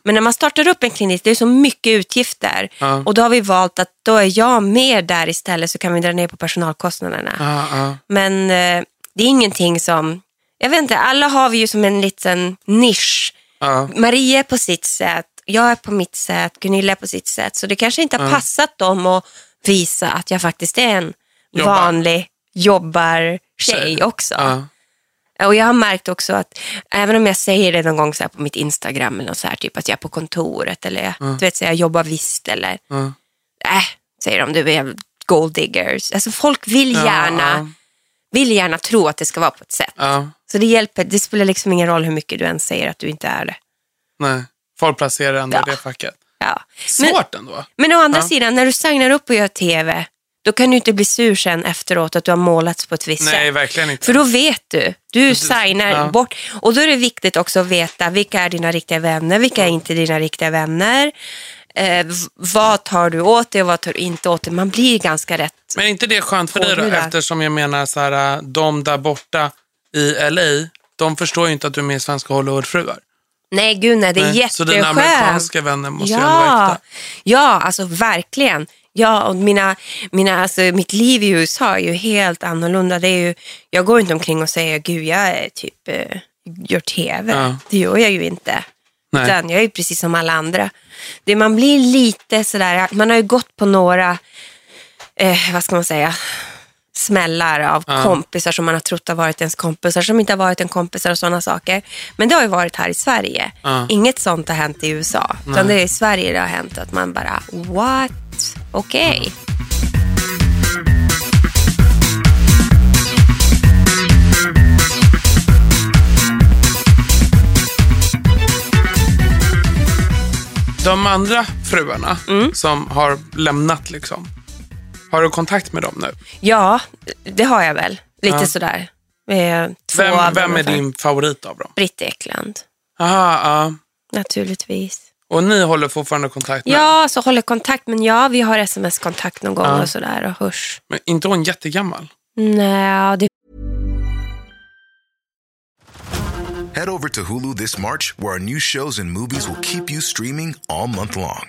Men när man startar upp en klinik, det är så mycket utgifter. Ja. Och då har vi valt att då är jag med där istället så kan vi dra ner på personalkostnaderna. Ja, ja. Men eh, det är ingenting som, jag vet inte, alla har vi ju som en liten nisch. Ja. Maria är på sitt sätt, jag är på mitt sätt, Gunilla är på sitt sätt. Så det kanske inte har passat dem att visa att jag faktiskt är en Jobbar. vanlig jobbar tjej Tjej. också. Och jag har märkt också att även om jag säger det någon gång så på mitt Instagram eller så här, typ att jag är på kontoret eller jag, du vet, så jag jobbar visst eller Ja. äh, säger de, du är gold diggers. Alltså folk vill gärna, Ja, vill gärna tro att det ska vara på ett sätt. ja. Så det hjälper, det spelar liksom ingen roll hur mycket du än säger att du inte är det. Nej. Folk placerar ändå Ja. det facket. Ja. Men, Svårt ändå. men å andra Ja. sidan, när du signar upp och gör TV, Då kan du inte bli sur sen efteråt att du har målats på ett visst Nej, sätt. verkligen inte. För då vet du. Du signar ja. bort. Och då är det viktigt också att veta vilka är dina riktiga vänner, vilka är inte dina riktiga vänner. Eh, vad tar du åt dig och vad tar du inte åt dig? Man blir ganska rätt. Men är inte det skönt för dig då? Eftersom jag menar så här, de där borta i LA, de förstår ju inte att du är med i Svenska Hollywoodfruar. Nej, gud nej, det är Nej, Så dina jätteskönt. amerikanska vänner måste ju ändå vara Ja, äkta. ja alltså verkligen. Ja, och mina, mina, alltså, mitt liv i USA är ju helt annorlunda. Det är ju, jag går inte omkring och säger, gud jag är typ, eh, gör tv. Ja. Det gör jag ju inte. Nej. Utan jag är ju precis som alla andra. Det, man blir lite sådär, man har ju gått på några, eh, vad ska man säga, smällar av kompisar som man har trott har varit ens kompisar som inte har varit en kompisar och sådana saker. Men det har ju varit här i Sverige. Ja. Inget sånt har hänt i USA. Utan det är i Sverige det har hänt att man bara, what? Okej. De andra fruarna Mm. som har lämnat, liksom, har du kontakt med dem nu? Ja, det har jag väl. Lite Ja. sådär. Eh, två Vem, av dem vem är ungefär. din favorit av dem? Britt Ekland, Aha, ja. naturligtvis. Och ni håller fortfarande kontakt med? Ja, så håller kontakt. Men ja, vi har sms-kontakt någon gång Ja. och sådär och hörs. Men inte hon jättegammal? Nej, det Head over to Hulu this March, where our new shows and movies will keep you streaming all month long.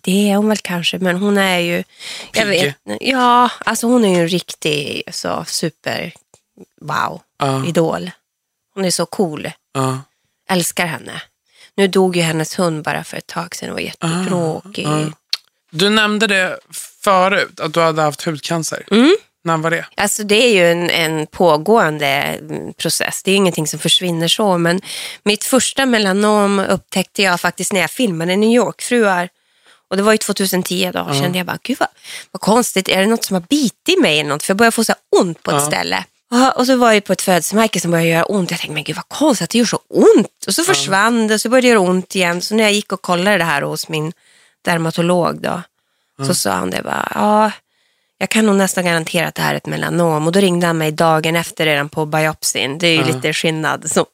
Det är hon väl kanske, men hon är ju... Jag vet, ja, alltså hon är ju en riktig så super wow Ja. idol. Hon är så cool. Ja. Älskar henne. Nu dog ju hennes hund bara för ett tag sedan och var jättetråkig. Ah, ja. Du nämnde det förut, att du hade haft hudcancer. Mm. När var det? Alltså det är ju en, en pågående mm, process. Det är ingenting som försvinner så. Men mitt första melanom upptäckte jag faktiskt när jag filmade New York-fruar. Och det var ju 2010 då. Ah. kände jag bara, gud vad, vad konstigt. Är det något som har bitit mig eller något? För jag började få så ont på ett Ja. ställe. Och- Och så var jag på ett födelsemärke som började göra ont. Jag tänkte, men gud vad konstigt att det gör så ont. Och så försvann det och så började det göra ont igen. Så när jag gick och kollade det här hos min dermatolog då. Så sa han det bara, ja, jag kan nog nästan garantera att det här är ett melanom. Och då ringde han mig dagen efter redan på biopsin. Det är ju lite skillnad. Så,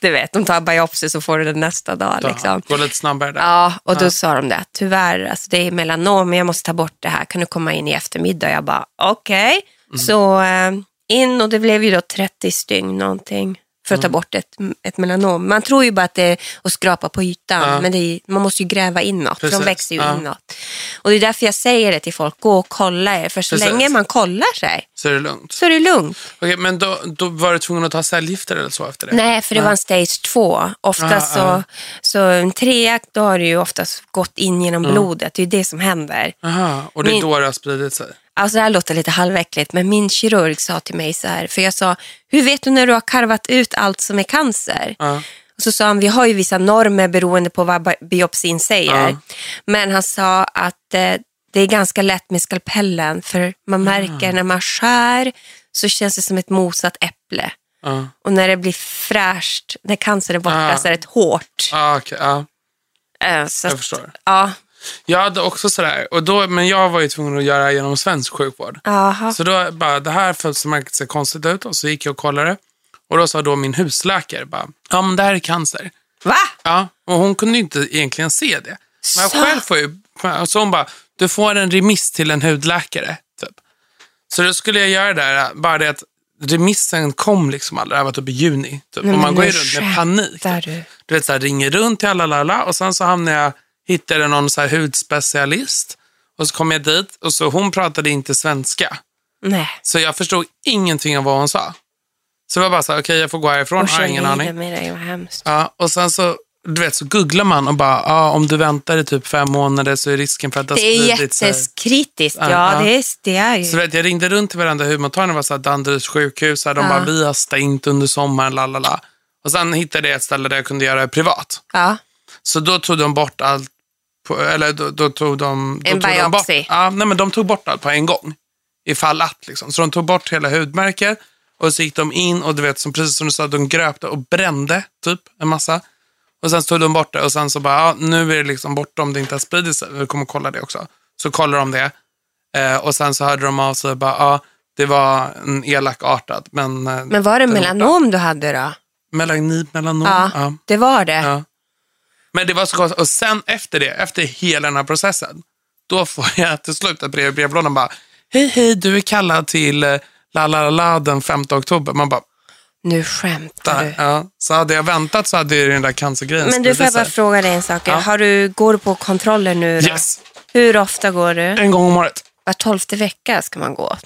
du vet, de tar biopsi så får du det nästa dag. Då, Liksom. Går lite snabbare där. Ja, och då sa de det. Tyvärr, alltså det är melanom, men jag måste ta bort det här. Kan du komma in i eftermiddag? Jag bara, okej. Mm. Så eh, in och det blev ju då 30 stygn någonting för att Mm. ta bort ett, ett melanom. Man tror ju bara att det är att skrapa på ytan, men det är, man måste ju gräva inåt, för de Precis, växer ju ja. inåt. Och det är därför jag säger det till folk, gå och kolla er, för så Precis. länge man kollar sig Så är det lugnt. så är det lugnt. Okej, men då, då var du tvungen att ta cellgifter eller så efter det? Nej, för det var en stage två. Oftast Ah, så, ah. så en trea, då har det ju oftast gått in genom blodet. Det är ju det som händer. Aha, och det är då det har spridit sig? Alltså det här låter lite halväckligt, men min kirurg sa till mig så här, för jag sa, hur vet du när du har karvat ut allt som är cancer? Ja. Och så sa han, vi har ju vissa normer beroende på vad bi- biopsin säger. Ja. Men han sa att eh, det är ganska lätt med skalpellen, för man märker när man skär så känns det som ett mosat äpple. Och när det blir fräscht, när cancer är borta, Ah. så är det ett hårt. Ah, ja. Eh, så Jag att- förstår. Ja, Jag hade också sådär, och då, men jag var ju tvungen att göra genom svensk sjukvård. aha. Så då bara, det här födelsemärket ser konstigt ut och så gick jag och kollade. Och då sa då min husläkare bara, ja men det här är cancer. Va? Ja, och hon kunde ju inte egentligen se det. Men Så? själv får ju, så hon bara, du får en remiss till en hudläkare. Typ. Så då skulle jag göra det där, bara det att remissen kom liksom aldrig, det här var typ i juni. Typ. Nej, och man går ju runt med panik. Typ. du? Du vet, så här, ringer runt till alla, alla och sen så hamnar jag, hittade någon så hudspecialist. Och så kom jag dit och så hon pratade inte svenska. Nej. Så jag förstod ingenting av vad hon sa. Så det var bara så här, okej jag får gå härifrån, Och har ingen aning. med dig, vad hemskt. Ja, och sen så, du vet, så googlar man och bara, ja, om du väntar i typ fem månader så är risken för att det har Det är spridit sig. jätteskritiskt. Ja, Ja, ja. det är, det är ju. Så vet, jag ringde runt till varenda huvudmottagning, det var så här Danderyds sjukhus, här, de Ja. bara, vi har stängt under sommaren, la la la. Och sen hittade jag ett ställe där jag kunde göra det privat. Ja. Så då tog de bort allt, på, eller då, då tog de... Då En tog de bort, biopsi. ja, nej, men de tog bort allt på en gång. Ifall att liksom. Så de tog bort hela hudmärket och så gick de in och du vet, som, precis som du sa, de gröpte och brände typ en massa. Och sen tog de bort det och sen så bara, ja, nu är det liksom borta om det inte har spridit sig. Vi kommer kolla det också. Så kollar de det. Eh, och sen så hörde de av sig och bara, ja, det var en elak artad. Men, eh, Men var det melanom du hade då? Melanin, melanom. Ja, ja. det var det. Ja. Men det var så konstigt. Och sen efter det, efter hela den här processen, då får jag (laughs) till slut ett brev i brevlådan bara, hej hej, du är kallad till eh, la la la den 5 oktober. Man bara, Nu skämtar du. ja. Så hade jag väntat så hade ju den där cancergrejen Men du, får jag bara fråga dig en sak? Ja. Har du, går du på kontroller nu då? Yes, Hur ofta går du? en gång om året. Var tolfte vecka ska man gå.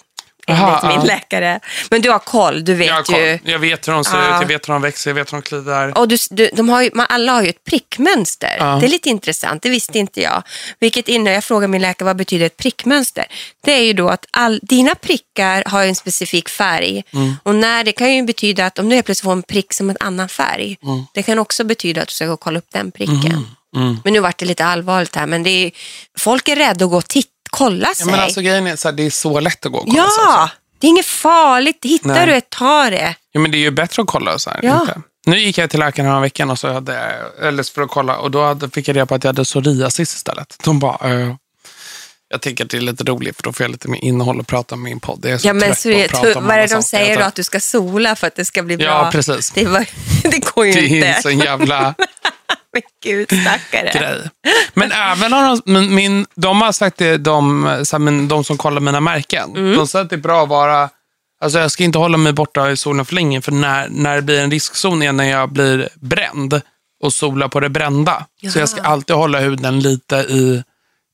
Aha, Enligt min ja. läkare. Men du har koll, du vet Jag, koll. ju. jag vet hur de ser Ja. ut, jag vet hur de växer, jag vet hur de kliar. Och du, du, de har ju, man, alla har ju ett prickmönster. Ja. Det är lite intressant, det visste inte jag. Vilket innan jag frågade min läkare vad betyder ett prickmönster. Det är ju då att all, dina prickar har ju en specifik färg. Mm. Och när, det kan ju betyda att om du helt plötsligt får en prick som en annan färg. Mm. Det kan också betyda att du ska gå och kolla upp den pricken. Men nu vart det lite allvarligt här. Men det är, folk är rädda att gå och titta, kolla Ja, sig. men alltså grejen är så här, det är så lätt att gå och kolla sig ja, det är inget farligt. Hittar Nej. du ett, ta det. Ja, men det är ju bättre att kolla så här. Ja. Inte. Nu gick jag till läkaren här veckan och så hade jag, eller för att kolla och då hade, fick jag reda på att jag hade psoriasis istället. De bara, eh, jag tycker att det är lite roligt för då får jag lite mer innehåll och prata om min podd. Jag är så Ja, men så är, att prata vad är det de säger då? Att du ska sola för att det ska bli bra? Ja, precis. Det, var, (laughs) det går ju Det är inte. en sån jävla (laughs) (laughs) Men gud, stackare. grej. Men även har de, men min, de har sagt det, de, så här, men de som kollar mina märken. Mm. De säger att det är bra att vara, alltså jag ska inte hålla mig borta i solen för länge, för när, när det blir en riskzon är när jag blir bränd och sola på det brända. Så jag ska Jaha. alltid hålla huden lite i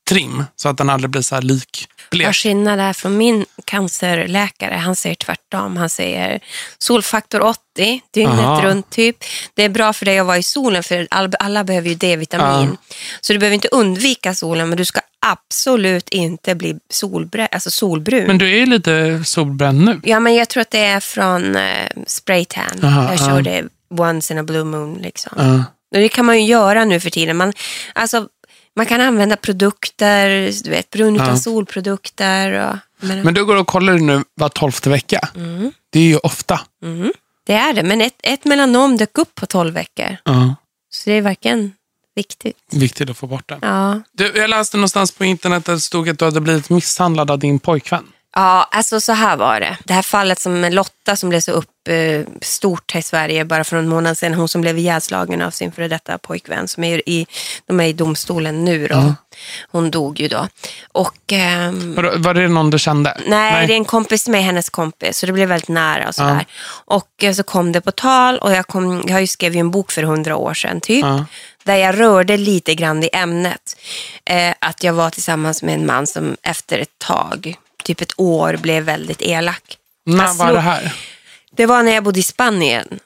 trim, så att den aldrig blir så här likblek. Vad skillnad är från min cancerläkare. Han säger tvärtom. Han säger solfaktor 80, dygnet Aha. runt typ. Det är bra för dig att vara i solen för all, alla behöver ju D-vitamin. Så du behöver inte undvika solen men du ska absolut inte bli solbrä, alltså solbrun. Men du är lite solbränd nu. Ja, men jag tror att det är från eh, spraytan. Aha, jag ja. kör det once in a blue moon. Liksom. Ja. Och det kan man ju göra nu för tiden. Man, alltså, man kan använda produkter, du vet, brun utan Ja. solprodukter. Och, men, Men du går och kollar nu var tolfte vecka. Mm. Det är ju ofta. Det är det, men ett, ett melanom dök upp på 12 veckor. Ja. Så det är verkligen viktigt. Viktigt att få bort den. Ja. Du, jag läste någonstans på internet att det stod att du hade blivit misshandlad av din pojkvän. Ja, alltså så här var det. Det här fallet som Lotta som blev så upp, stort här i Sverige bara för en månad sedan. Hon som blev ihjälslagen av sin före detta pojkvän. Som är i, de är i domstolen nu då. Hon dog ju då. Och, ehm, Var, var det någon du kände? Nej, det är en kompis med hennes kompis, så det blev väldigt nära. Och, sådär. och eh, så kom det på tal och jag, kom, jag skrev ju en bok för hundra år sedan typ. Ja. Där jag rörde lite grann i ämnet. Eh, att jag var tillsammans med en man som efter ett tag, typ ett år, blev väldigt elak. När Han var slog- det här? Det var när jag bodde i Spanien.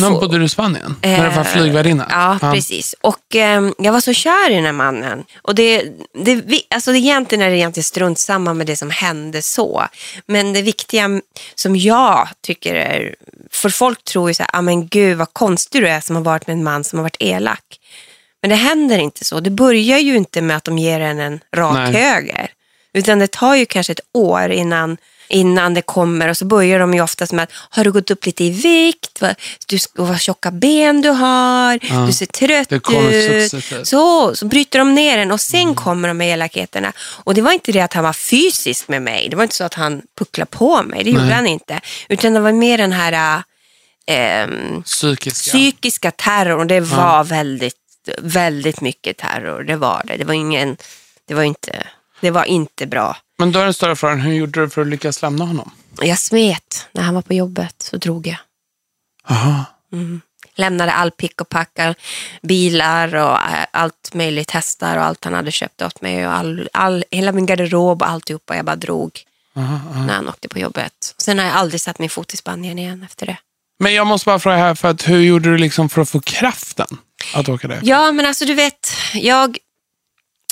När bodde du i Spanien? när det var Eh, flygvärdinna? Ja, precis. Och eh, jag var så kär i den här mannen. Och det, det, vi- alltså det egentligen är det egentligen strunt samma med det som hände så. Men det viktiga som jag tycker är, för folk tror ju så här, ah, men gud vad konstig du är som har varit med en man som har varit elak. Men det händer inte så. Det börjar ju inte med att de ger en en rak Nej. höger. Utan det tar ju kanske ett år innan, innan det kommer och så börjar de ju oftast med att har du gått upp lite i vikt? Vad, du, vad tjocka ben du har? Du ser trött ut. Så, så bryter de ner den och sen Mm. kommer de med elakheterna. Och det var inte det att han var fysisk med mig. Det var inte så att han pucklade på mig. Det gjorde Nej. han inte. Utan det var mer den här äh, Psykiska. psykiska terrorn. Det var väldigt, väldigt mycket terror. Det var det. Det var ingen, det var inte, det var inte bra. Men då är den stora frågan, hur gjorde du för att lyckas lämna honom? Jag smet när han var på jobbet, så drog jag. Aha. Lämnade all pick och pack, all, bilar och äh, allt möjligt, hästar och allt han hade köpt åt mig. Och all, all, hela min garderob och alltihopa. Jag bara drog när han åkte på jobbet. Sen har jag aldrig satt min fot i Spanien igen efter det. Men jag måste bara fråga här, för att hur gjorde du liksom för att få kraften att åka där? Ja, men alltså du vet, jag...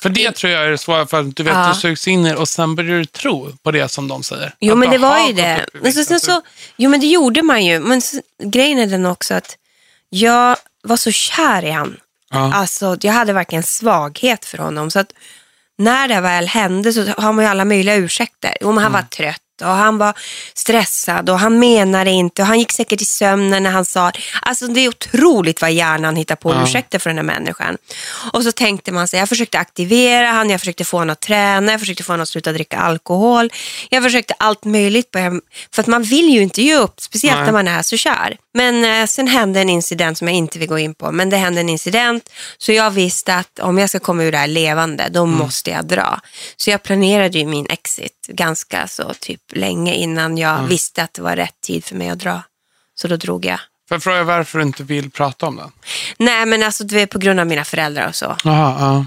För det tror jag är det svåra, för att du vet, Ja. du sugs in i och sen börjar du tro på det som de säger. Jo, Att men det var ju det. Men så, sen så, jo, men det gjorde man ju. Men så, grejen är den också att jag var så kär i han. Ja. Alltså, jag hade verkligen svaghet för honom. Så att när det väl hände så har man ju alla möjliga ursäkter. Jo, men han var trött och han var stressad och han menade inte och han gick säkert i sömnen när han sa Alltså det är otroligt vad hjärnan hittar på Ja. ursäkter för den här människan. Och så tänkte man sig, jag försökte aktivera han, jag försökte få honom att träna, jag försökte få honom att sluta dricka alkohol. Jag försökte allt möjligt, på för att man vill ju inte ge upp, speciellt Nej. när man är så kär. Men eh, sen hände en incident som jag inte vill gå in på, men det hände en incident så jag visste att om jag ska komma ur det här levande, då måste jag dra. Så jag planerade ju min exit ganska så typ länge innan jag visste att det var rätt tid för mig att dra. Så då drog jag. För jag frågar varför du inte vill prata om det. Nej men alltså det är på grund av mina föräldrar och så. Jaha, ja.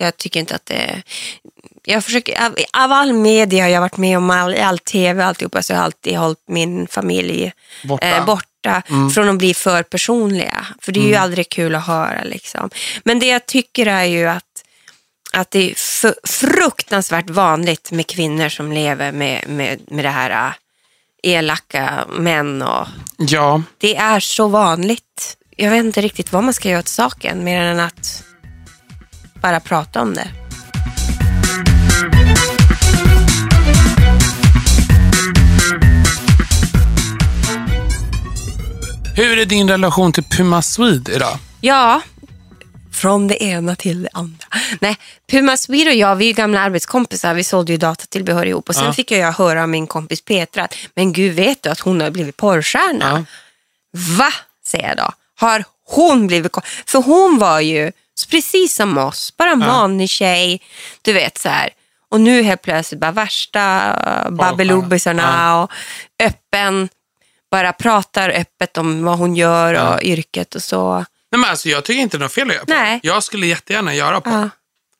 Jag tycker inte att det... Jag försöker, av, av all media jag har varit med om, all, all tv och alltihopa, så har jag alltid hållit min familj Borta. eh, borta från att bli för personliga. För det är ju aldrig kul att höra. Liksom. Men det jag tycker är ju att, att det är fruktansvärt vanligt med kvinnor som lever med, med, med det här eh, elaka män. Och ja. det är så vanligt. Jag vet inte riktigt vad man ska göra åt saken, mer än att bara prata om det. Hur är din relation till Puma Swede idag? Ja, från det ena till det andra. Nej, Puma Swede och jag, vi är gamla arbetskompisar. Vi sålde ju datatillbehör ihop. Och sen Ja. fick jag höra av min kompis Petra att, men gud vet du att hon har blivit porrstjärna? Va, säger jag då. Har hon blivit För hon var ju precis som oss, bara en vanlig tjej. Du vet så här. Och nu helt plötsligt bara värsta uh, babbelobisarna och öppen. Bara pratar öppet om vad hon gör och yrket och så. Nej, men alltså, jag tycker inte det är något fel att göra på. Nej. Jag skulle jättegärna göra på. Ja.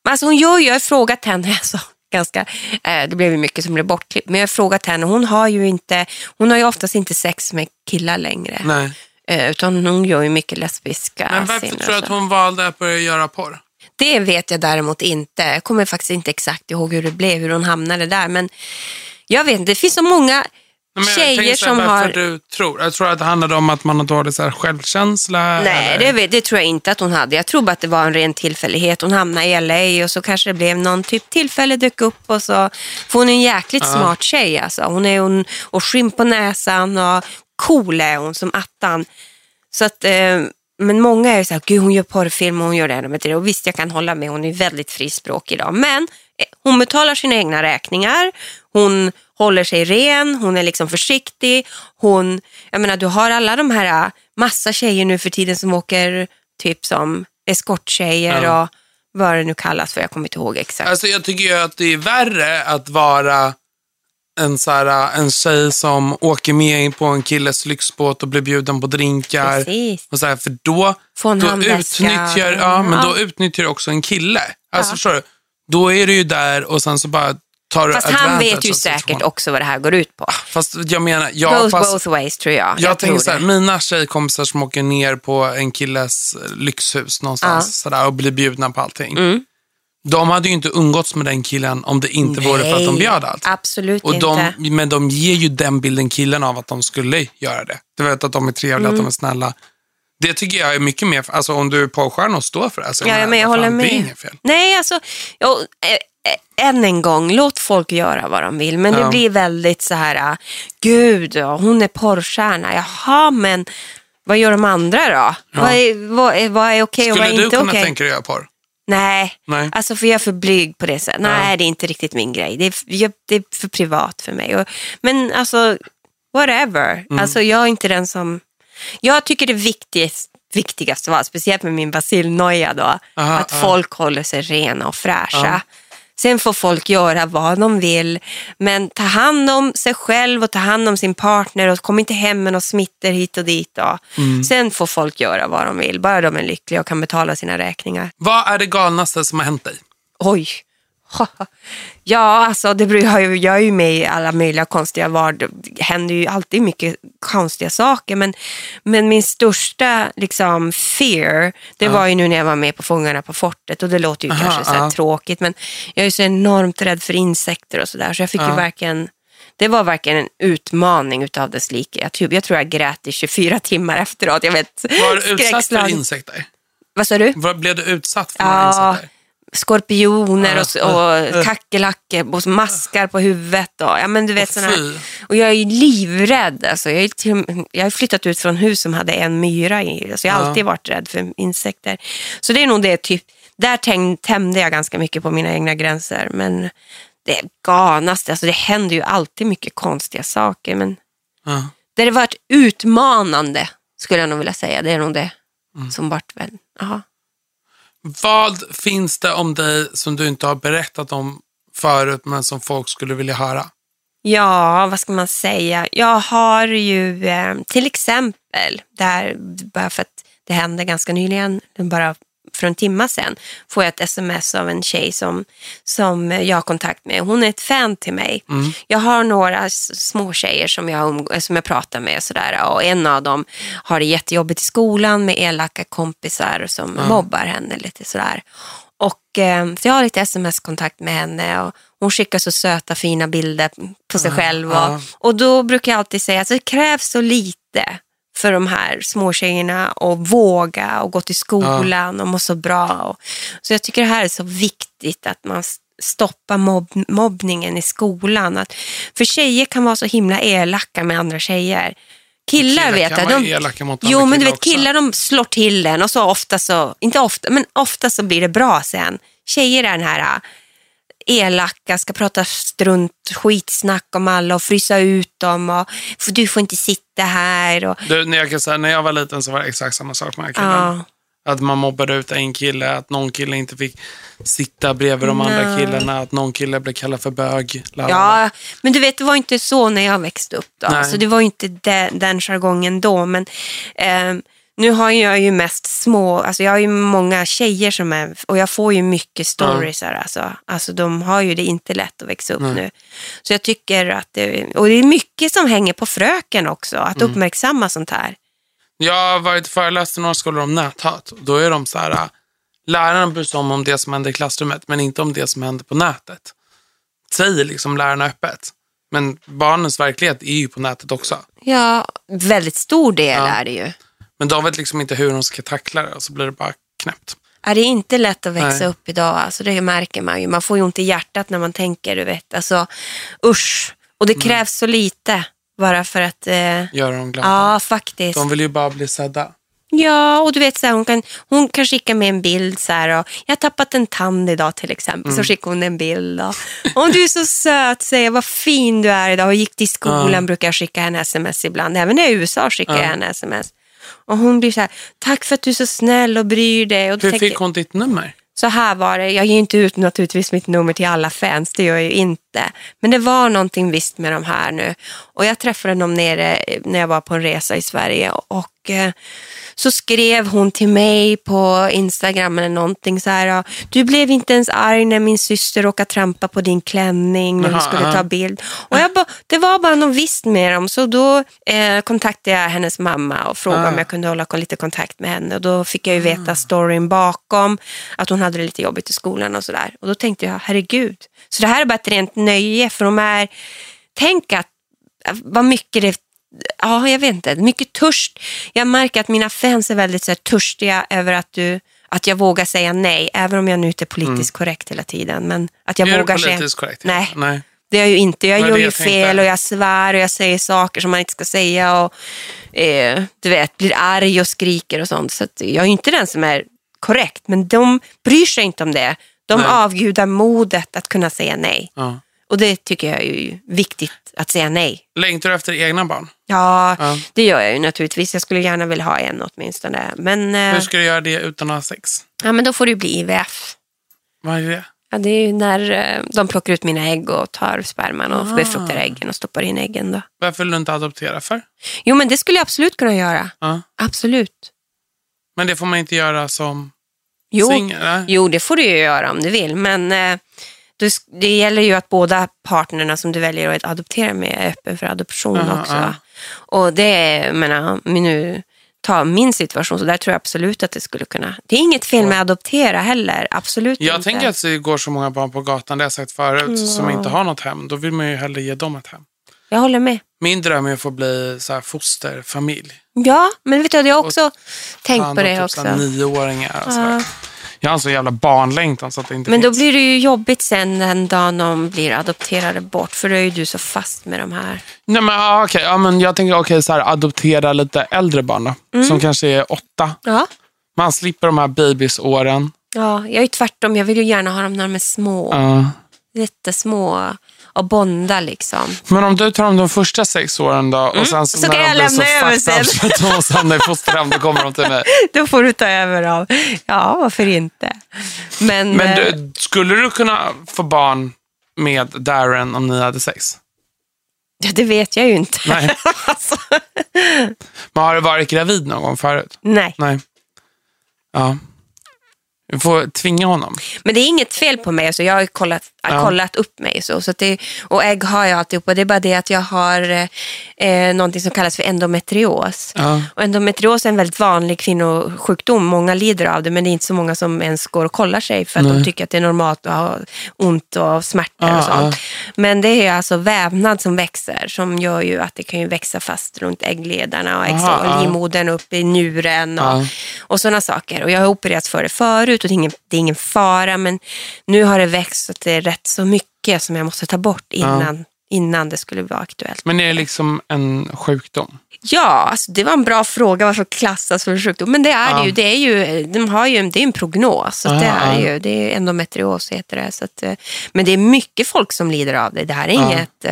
Men alltså hon gör ju, jag har frågat henne, (laughs) alltså, ganska, eh, det blev ju mycket som blev bortklippt, men jag har frågat henne, hon har ju inte, hon har ju oftast inte sex med killar längre. Nej. Eh, utan hon gör ju mycket lesbiska Men varför tror du att hon valde att börja göra porr? Det vet jag däremot inte. Jag kommer faktiskt inte exakt ihåg hur det blev, hur hon hamnade där. Men jag vet inte, det finns så många tjejer som varför har... du tror. Jag tror att det handlade om att man har dålig så här, självkänsla. Nej, det, det tror jag inte att hon hade. Jag tror bara att det var en ren tillfällighet. Hon hamnade i LA och så kanske det blev någon typ tillfälle dök upp och så. För hon är en jäkligt smart tjej alltså. Hon är hon, och skinn på näsan och cool är hon som attan. Så att, eh, men många är ju så här, gud hon gör porrfilm och hon gör det här det. Och visst, jag kan hålla med, hon är väldigt frispråkig idag. Men eh, hon betalar sina egna räkningar. Hon håller sig ren, hon är liksom försiktig. Hon, jag menar, du har alla de här, äh, massa tjejer nu för tiden som åker typ som eskorttjejer Ja. och vad det nu kallas för, jag kommer inte ihåg exakt. Alltså jag tycker ju att det är värre att vara en, så här, en tjej som åker med in på en killes lyxbåt och blir bjuden på drinkar. Precis. Och så här, för då, då utnyttjar, ja, men då Ja. utnyttjar du också en kille. Alltså Ja. förstår du? Då är du ju där och sen så bara tar Fast han vet ju säkert också vad det här går ut på. Fast jag menar, ja, Goes fast, both ways tror jag. jag, tänker tror så här, mina tjejkompisar som åker ner på en killes lyxhus någonstans Ja. sådär, och blir bjudna på allting. Mm. De hade ju inte umgåtts med den killen om det inte vore för att de Nej, bjöd allt. Absolut Och inte. de, men de ger ju den bilden killen av att de skulle göra det. Du vet att de är trevliga, Mm. att de är snälla. Det tycker jag är mycket mer, alltså om du är porrstjärna och står för det. Alltså, Ja, men jag vad håller fan, Det är med. inget fel. Nej, alltså, jag, eh, eh, än en gång, låt folk göra vad de vill. Men Ja. det blir väldigt så här, ah, gud, ja, hon är porrstjärna. Jaha, men vad gör de andra då? Vad är, vad är, vad är okej och vad Skulle är du inte kunna okej? tänka dig att göra porr? Nej. Nej. alltså för jag är för blyg på det sättet. Nej, det är inte riktigt min grej. Det är, jag, det är för privat för mig. Och, men alltså, whatever. Mm. Alltså jag är inte den som... Jag tycker det viktigast, viktigaste var, speciellt med min basilnoja då, Aha, att ja. folk håller sig rena och fräscha. Ja. Sen får folk göra vad de vill, men ta hand om sig själv och ta hand om sin partner och kom inte hem med några smittor hit och dit. Då. Mm. Sen får folk göra vad de vill, bara de är lyckliga och kan betala sina räkningar. Vad är det galnaste som har hänt dig? Oj. Ja, alltså det beror, jag, ju- jag är ju med i alla möjliga konstiga vardag. Det händer ju alltid mycket konstiga saker. Men, men min största liksom, fear, det var ju nu när jag var med på Fångarna på fortet. Och det låter ju Aha, kanske så ja. tråkigt. Men jag är ju så enormt rädd för insekter och sådär. Så jag fick ju Ja. verkligen det var verkligen en utmaning utav dess like. Jag tror, jag tror jag grät i 24 timmar efteråt. Jag vet, Var du utsatt för insekter? Vad sa du? Var, blev du utsatt för Ja, insekter? Skorpioner och, och kackerlackor och maskar på huvudet. Och, ja, men du vet, såna här. och jag är ju livrädd. Alltså, jag, är till, jag har flyttat ut från hus som hade en myra i. Alltså, jag har alltid varit rädd för insekter. Så det är nog det, typ, där täng, tämjde jag ganska mycket på mina egna gränser. Men det galnaste, alltså, det händer ju alltid mycket konstiga saker. Men Ja. det har varit utmanande, skulle jag nog vilja säga. Det är nog det Mm. som varit väl, aha. Vad finns det om dig som du inte har berättat om förut men som folk skulle vilja höra? Ja, vad ska man säga? Jag har ju eh, till exempel, där, bara för att det hände ganska nyligen, bara för en timme sedan, får jag ett sms av en tjej som, som jag har kontakt med. Hon är ett fan till mig. Jag har några små tjejer som jag, som jag pratar med och, sådär, och en av dem har det jättejobbigt i skolan med elaka kompisar som mobbar henne lite sådär. Och, eh, så jag har lite sms-kontakt med henne och hon skickar så söta fina bilder på sig själv. Och, och då brukar jag alltid säga att det krävs så lite för de här småtjejerna att våga och gå till skolan och må så bra. Och, så jag tycker det här är så viktigt att man s- stoppar mobb, mobbningen i skolan. Att, för tjejer kan vara så himla elaka med andra tjejer. Killar, Killar vet jag. De, elaka mot jo, men du vet också. killar de slår till en och så ofta så, inte ofta, men ofta så blir det bra sen. Tjejer är den här elaka, ska prata strunt, skitsnack om alla och frysa ut dem och "För du får inte sitta här. Och, Du, när, jag kan säga, när jag var liten så var det exakt samma sak med den killen. ja, Att man mobbade ut en kille, att någon kille inte fick sitta bredvid de andra Nej. killarna, att någon kille blev kallad för bög. la, la, la. ja, men du vet det var inte så när jag växte upp då. Nej. Så det var inte de, den jargongen då. Men ehm, nu har jag ju mest små, alltså jag har ju många tjejer som är, och jag får ju mycket stories här. Alltså. alltså de har ju det inte lätt att växa upp Nej. nu. Så jag tycker att det, och det är mycket som hänger på fröken också, att Mm. uppmärksamma sånt här. Jag har varit föreläst i några skolor om näthat. Då är de så här, äh, lärarna bryr sig om, om det som händer i klassrummet, men inte om det som händer på nätet. Säger liksom lärarna öppet. Men barnens verklighet är ju på nätet också. Ja, väldigt stor del Ja. är det ju. Men de vet liksom inte hur de ska tackla det och så blir det bara knäppt. Ja, det är inte lätt att växa Nej. upp idag. Alltså, det märker man ju. Man får ju ont i hjärtat när man tänker, du vet. Alltså, usch. Och det Mm. krävs så lite bara för att... Eh, Göra dem glada. ja, faktiskt. De vill ju bara bli sedda. Ja, och du vet så här, hon, kan, hon kan skicka med en bild så här, och, jag har tappat en tand idag till exempel, så skickar hon en bild. Och, och du är så söt, säger vad fin du är idag och gick till skolan Ja. brukar jag skicka henne sms ibland, även i USA skickar Ja. jag henne sms. Och hon blir så här, tack för att du är så snäll och bryr dig. Och Hur tänker fick hon ditt nummer? så här var det, jag ger inte ut naturligtvis mitt nummer till alla fans, det gör jag ju inte. Men det var någonting visst med de här nu. Och jag träffade dem nere eh, när jag var på en resa i Sverige och eh, så skrev hon till mig på Instagram eller någonting så här, du blev inte ens arg när min syster råkade trampa på din klänning när vi skulle ta bild. Och jag bara, det var bara något visst med dem, så då eh, kontaktade jag hennes mamma och frågade Ah. om jag kunde hålla lite kontakt med henne. Och då fick jag ju veta storyn bakom, att hon hade det lite jobbigt i skolan och sådär. Och då tänkte jag, herregud. Så det här är bara ett rent nöje, för de är, tänk att vad mycket det Ja, jag vet inte. Mycket törst. Jag märker att mina fans är väldigt så här, törstiga över att, du, att jag vågar säga nej, även om jag nu inte är politiskt korrekt hela tiden. Men att jag är vågar säga... korrekt? Nej, Nej. det är jag ju inte. Jag gör ju jag tänkte? fel och jag svär och jag säger saker som man inte ska säga och eh, du vet, blir arg och skriker och sånt. Så jag är ju inte den som är korrekt, men de bryr sig inte om det. De Nej. avgudar modet att kunna säga nej. Ja. Och det tycker jag är ju viktigt, att säga nej. Längtar du efter egna barn? Ja, Ja. det gör jag ju naturligtvis. Jag skulle gärna vilja ha en åtminstone. Men, eh, Hur ska du göra det utan att ha sex? ja, men då får det ju bli IVF. Vad är det? Ja, det är ju när eh, de plockar ut mina ägg och tar sperman och Ah. befruktar äggen och stoppar in äggen. Då. Varför vill du inte adoptera för? Jo, men det skulle jag absolut kunna göra. Ja. Absolut. Men det får man inte göra som Jo, singel? jo det får du ju göra om du vill. Men eh, det, det gäller ju att båda partnerna som du väljer att adoptera med är öppen för adoption Aha, också. ja. Och det är, menar, nu tar min situation, så där tror jag absolut att det skulle kunna. Det är inget fel med att adoptera heller. Absolut Jag inte. tänker att det går så många barn på gatan, det har jag sagt förut, som inte har något hem. Då vill man ju hellre ge dem ett hem. Jag håller med. Min dröm är att få bli så här fosterfamilj. Ja, men vet du, jag har också tänkt Fan, på och det typ så här också. nioåringar och så Ja. Jag har en så jävla barnlängtan så att det inte Men då finns. blir det ju jobbigt sen den dagen de blir adopterade bort, för då är ju du så fast med de här. Nej, men, ja, okej, ja, men jag tänker okej, så här, adoptera lite äldre barn då, Mm. som kanske är åtta. Ja. Man slipper de här bebisåren. Ja, jag är ju tvärtom. Jag vill ju gärna ha dem när de är små. Ja. Jättesmå. Och bonda liksom. Men om du tar dem de första sex åren då och sen så, Mm. Så när kan de jag lämna så över sen. så att de måste hamna i fosterhem, då kommer de till mig. (laughs) Då får du ta över dem. Ja, varför inte? Men, Men eh, du, skulle du kunna få barn med Darren om ni hade sex? ja, det vet jag ju inte. Nej. (laughs) alltså, Men har du varit gravid någon gång förut? nej. Nej. Ja. Du får tvinga honom. Men det är inget fel på mig. Alltså, jag har kollat, Ja. kollat upp mig. Så, så det, och ägg har jag alltihopa. Det är bara det att jag har eh, någonting som kallas för endometrios. Ja. Och endometrios är en väldigt vanlig kvinnosjukdom. Många lider av det, men det är inte så många som ens går och kollar sig för att de tycker att det är normalt att ha ont och smärtor Ja, och sånt. ja. Men det är alltså vävnad som växer som gör ju att det kan ju växa fast runt äggledarna och, ägg, Aha, och livmodern upp i njuren och, Ja. och sådana saker. Och jag har opererats för det förut och det är, ingen, det är ingen fara, men nu har det växt så att det är rätt så mycket som jag måste ta bort innan, innan det skulle vara aktuellt. Men är det liksom en sjukdom? Ja, alltså det var en bra fråga vad som klassas för sjukdom. Men det är Ja. det ju. Det är ju, de har ju det är en prognos. Så att det Ja, är ja. ju. Det är endometrios heter det. Så att, eh, men det är mycket folk som lider av det. Det här är Ja. inget...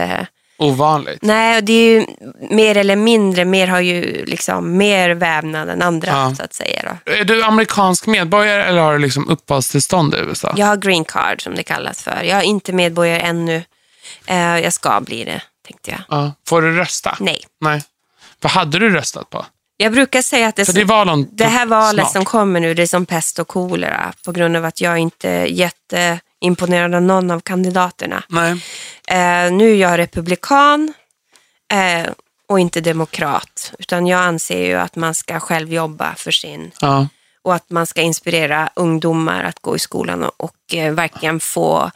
Ovanligt? nej, och det är ju mer eller mindre. Mer har ju liksom mer vävnad än andra Ja. så att säga. Då. Är du amerikansk medborgare eller har du liksom uppehållstillstånd i USA? Jag har green card som det kallas för. Jag är inte medborgare ännu. Eh, jag ska bli det, tänkte jag. Ja. Får du rösta? Nej. Nej. Vad hade du röstat på? Jag brukar säga att det, det är val om det här valet snart. som kommer nu, det är som pest och kolera på grund av att jag inte är jätteimponerad av någon av kandidaterna. Eh, nu är jag republikan eh, och inte demokrat. Utan jag anser ju att man ska själv jobba för sin Ja. och att man ska inspirera ungdomar att gå i skolan och, och eh, verkligen få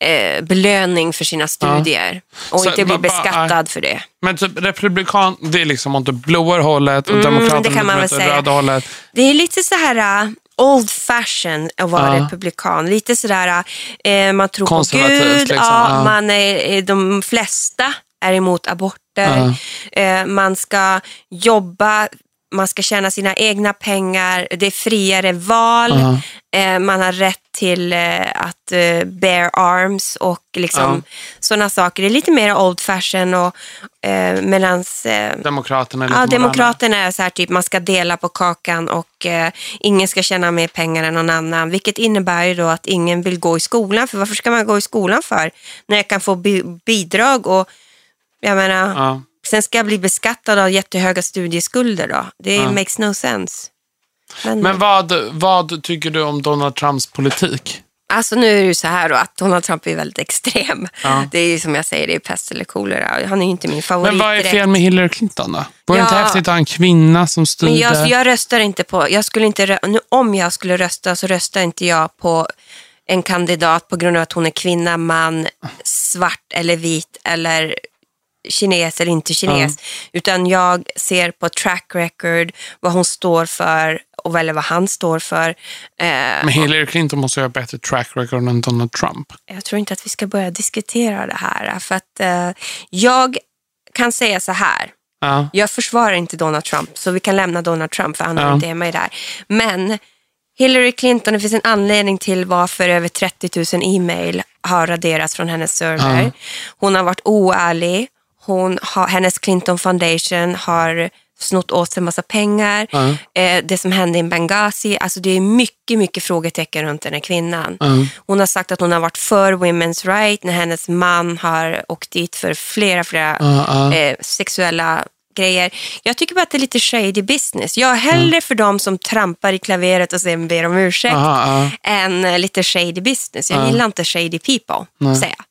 eh, belöning för sina studier. Och Så inte bli beskattad för det. Men typ republikan, det är liksom åt det blåa hållet och Mm, demokraterna det kan man väl säga. röda hållet. Det är lite så här old fashion att vara Ja. republikan. Lite sådär, uh, man tror på Gud, liksom. ja, man är, eh, de flesta är emot aborter. Eh, man ska jobba man ska tjäna sina egna pengar, det är friare val, Ja. eh, man har rätt till eh, att eh, bear arms och liksom sådana saker. Det är lite mer old fashion och eh, medans eh, Demokraterna är lite Ja. Demokraterna är så här typ man ska dela på kakan och eh, ingen ska tjäna mer pengar än någon annan. Vilket innebär ju då att ingen vill gå i skolan. För varför ska man gå i skolan för? När jag kan få bi- bidrag och jag menar, Ja. Sen ska jag bli beskattad av jättehöga studieskulder då. Det Ja. makes no sense. Men, Men vad, vad tycker du om Donald Trumps politik? alltså nu är det ju så här då att Donald Trump är väldigt extrem. Ja. Det är ju som jag säger, det är pest eller kolera. Han är ju inte min favorit Men vad är direkt. fel med Hillary Clinton då? Vore det inte Ja. häftigt att ha en kvinna som styrde? Men jag, jag röstar inte på, jag skulle inte, rö- nu, om jag skulle rösta så röstar inte jag på en kandidat på grund av att hon är kvinna, man, svart eller vit eller kines eller inte kines. Utan jag ser på track record, vad hon står för och eller vad han står för. Eh, Men Hillary Clinton måste ju ha bättre track record än Donald Trump. jag tror inte att vi ska börja diskutera det här. För att eh, jag kan säga så här. Ja. Jag försvarar inte Donald Trump, så vi kan lämna Donald Trump för han har Ja. inte hemma i det här. Men Hillary Clinton, det finns en anledning till varför över 30 000 e-mail har raderats från hennes server. Ja. Hon har varit oärlig. Hon har, hennes Clinton Foundation har snott åt sig en massa pengar. Eh, det som hände i Benghazi, alltså det är mycket, mycket frågetecken runt den här kvinnan. Ja. Hon har sagt att hon har varit för women's right när hennes man har åkt dit för flera, flera eh, sexuella grejer. Jag tycker bara att det är lite shady business. Jag är hellre för dem som trampar i klaveret och sen ber om ursäkt än lite shady business. Jag Ja. gillar inte shady people, säger jag.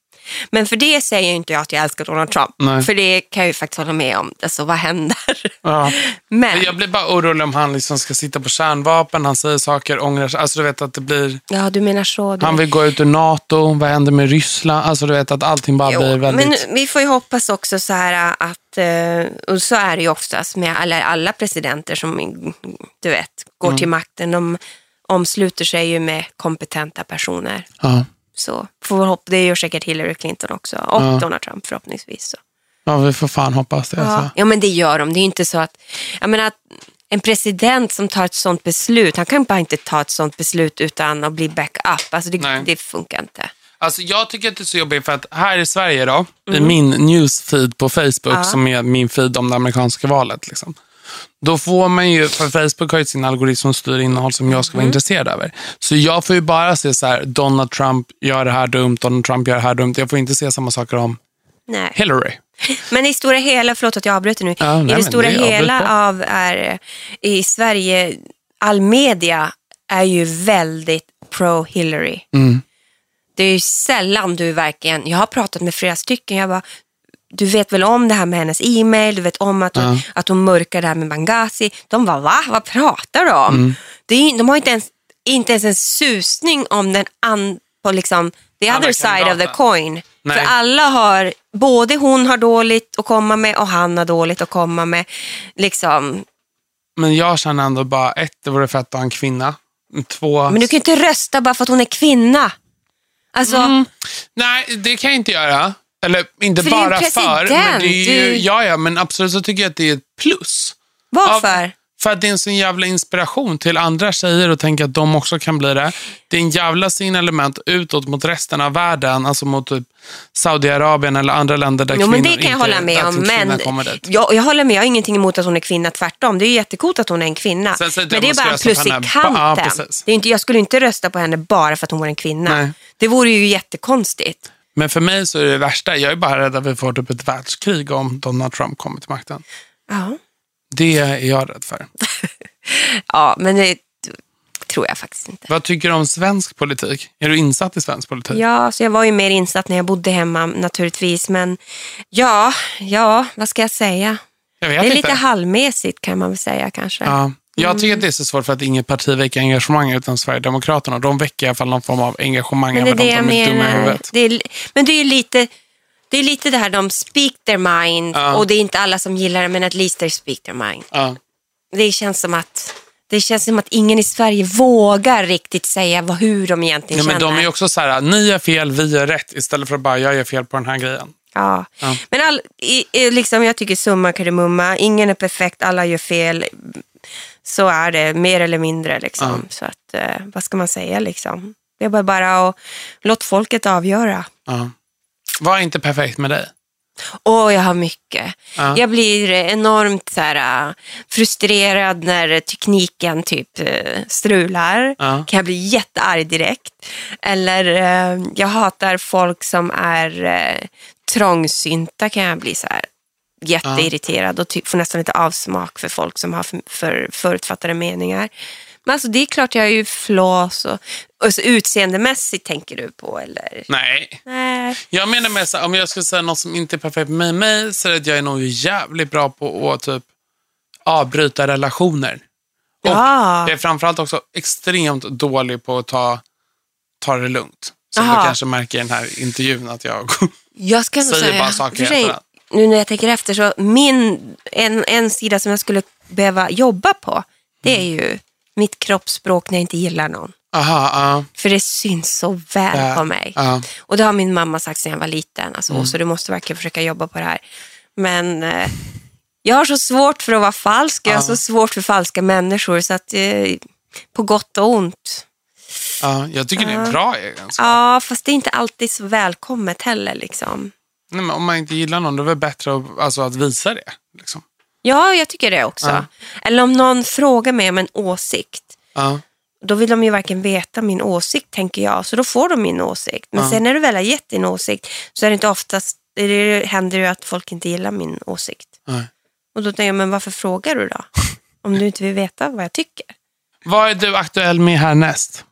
Men för det säger inte jag att jag älskar Donald Trump. Nej. För det kan jag ju faktiskt hålla med om. Alltså vad händer? Ja. (laughs) Men, Jag blir bara orolig om han liksom ska sitta på kärnvapen, han säger saker, ångrar sig. Alltså du vet att det blir... ja du menar så. Du. Han vill gå ut ur NATO, vad händer med Ryssland? Alltså du vet att allting bara Jo, blir väldigt... Men vi får ju hoppas också så här att, eh, och så är det ju oftast med alla, alla presidenter som du vet, går Mm. till makten. De omsluter sig ju med kompetenta personer. Ja. Så får vi hoppa, det gör säkert Hillary Clinton också och Ja. Donald Trump förhoppningsvis. Så. ja, vi får fan hoppas det. Ja. Alltså. ja, men det gör de. Det är ju inte så att, jag menar, att en president som tar ett sånt beslut, han kan bara inte ta ett sånt beslut utan att bli backup. Alltså det, det funkar inte. Alltså jag tycker att det är så jobbigt för att här i Sverige då, i Mm. min newsfeed på Facebook som är min feed om det amerikanska valet. Liksom, då får man ju, för Facebook har ju sin algoritm som styr innehåll som jag ska Mm. vara intresserad över. Så jag får ju bara se så här, Donald Trump gör det här dumt, Donald Trump gör det här dumt. Jag får inte se samma saker om Nej. Hillary. (laughs) Men i stora hela, förlåt att jag avbryter nu, Ja, nej, i det stora det hela av är, i Sverige, all media är ju väldigt pro-Hillary. Mm. Det är ju sällan du verkligen, jag har pratat med flera stycken, jag bara, du vet väl om det här med hennes e-mail, du vet om att hon, Ja. att hon mörkar det här med Benghazi. De var va? Vad pratar du om? Mm. Det är, de har inte ens, inte ens en susning om den an, på liksom, the other side of the coin. Nej. För alla har, både hon har dåligt att komma med och han har dåligt att komma med. Liksom. Men jag känner ändå bara, ett, det vore fett att ha en kvinna. Två, Men du kan ju inte rösta bara för att hon är kvinna. Alltså, Mm. nej det kan jag inte göra. Eller inte För bara för, men det är ju, ja, ja, men absolut så tycker jag att det är ett plus. varför? För att det är en sån jävla inspiration till andra tjejer och tänka att de också kan bli det. Det är en jävla signalement utåt mot resten av världen, alltså mot typ Saudiarabien eller andra länder där Jo, kvinnor men det kan jag inte, hålla med om. Men jag, jag håller med, jag har ingenting emot att hon är kvinna, tvärtom. Det är ju jättekult att hon är en kvinna. Sen inte men det är jag bara en plus i. Ja, kanten. precis. det är inte, jag skulle inte rösta på henne bara för att hon var en kvinna. Nej. Det vore ju jättekonstigt. Men för mig så är det värsta, jag är bara rädd att vi får typ ett världskrig om Donald Trump kommer till makten. Ja, Det är jag rädd för. (laughs) ja men det tror jag faktiskt inte. Vad tycker du om svensk politik? Är du insatt i svensk politik? Ja, så jag var ju mer insatt när jag bodde hemma naturligtvis. Men ja, ja, vad ska jag säga? Jag Det är inte. lite halvmässigt kan man väl säga kanske. Ja. Jag Mm. tycker att det är så svårt för att inget parti väcker engagemang utan Sverigedemokraterna. De väcker i alla fall någon form av engagemang Men det är det jag menar. Det är, men det är lite, det är lite det här de speak their mind Ja. och det är inte alla som gillar det men at least they speak their mind. Ja. Det känns som att det känns som att ingen i Sverige vågar riktigt säga vad, hur de egentligen men känner. de är också så här, ni är fel, vi är rätt, istället för att bara, jag är fel på den här grejen. Ja. Ja. Men all, i, liksom, jag tycker summa kardemumma, ingen är perfekt, alla gör fel. Så är det mer eller mindre. Liksom. Så att, eh, vad ska man säga liksom? Det är bara, bara att låta folket avgöra. Ja. Vad är inte perfekt med dig? Åh, jag har mycket. Ja. Jag blir enormt så här, äh, frustrerad när tekniken typ äh, strular. Ja. Kan jag bli jättearg direkt. Eller äh, jag hatar folk som är trångsynta. Kan jag bli så här jätteirriterad och får nästan lite avsmak för folk som har för, för förutfattade meningar. Men alltså det är klart jag är ju flås och, och så utseendemässigt tänker du på eller? Nej. Nej. Jag menar med så om jag skulle säga något som inte är perfekt med mig så är det att jag är nog jävligt bra på att typ avbryta relationer. Och Ja. jag är framförallt också extremt dålig på att ta, ta det lugnt. Som Aha. du kanske märker i den här intervjun att jag... Jag ska Säger säga, bara saker för sig. Nu när jag tänker efter, så min, en, en sida som jag skulle behöva jobba på, det är Mm. ju mitt kroppsspråk när jag inte gillar någon. Aha, ja. För det syns så väl Ja, på mig. Mm. Och det har min mamma sagt sedan jag var liten. Alltså, Så du måste verkligen försöka jobba på det här. Men eh, jag har så svårt för att vara falsk. Jag har så svårt för falska människor. Så att, eh, på gott och ont. ja, jag tycker det är en bra egenskap. Ja, fast det är inte alltid så välkommet heller. Liksom. Nej, men om man inte gillar någon, då är det väl bättre att, alltså, att visa det. Liksom. Ja, jag tycker det också. Ja. Eller om någon frågar mig om en åsikt. Ja. Då vill de ju varken veta min åsikt, tänker jag. Så då får de min åsikt. Men Ja. sen när du väl har gett din åsikt så är det inte oftast, det händer ju att folk inte gillar min åsikt. Och då tänker jag, men varför frågar du då? Om du inte vill veta vad jag tycker. Vad är du aktuell med härnäst?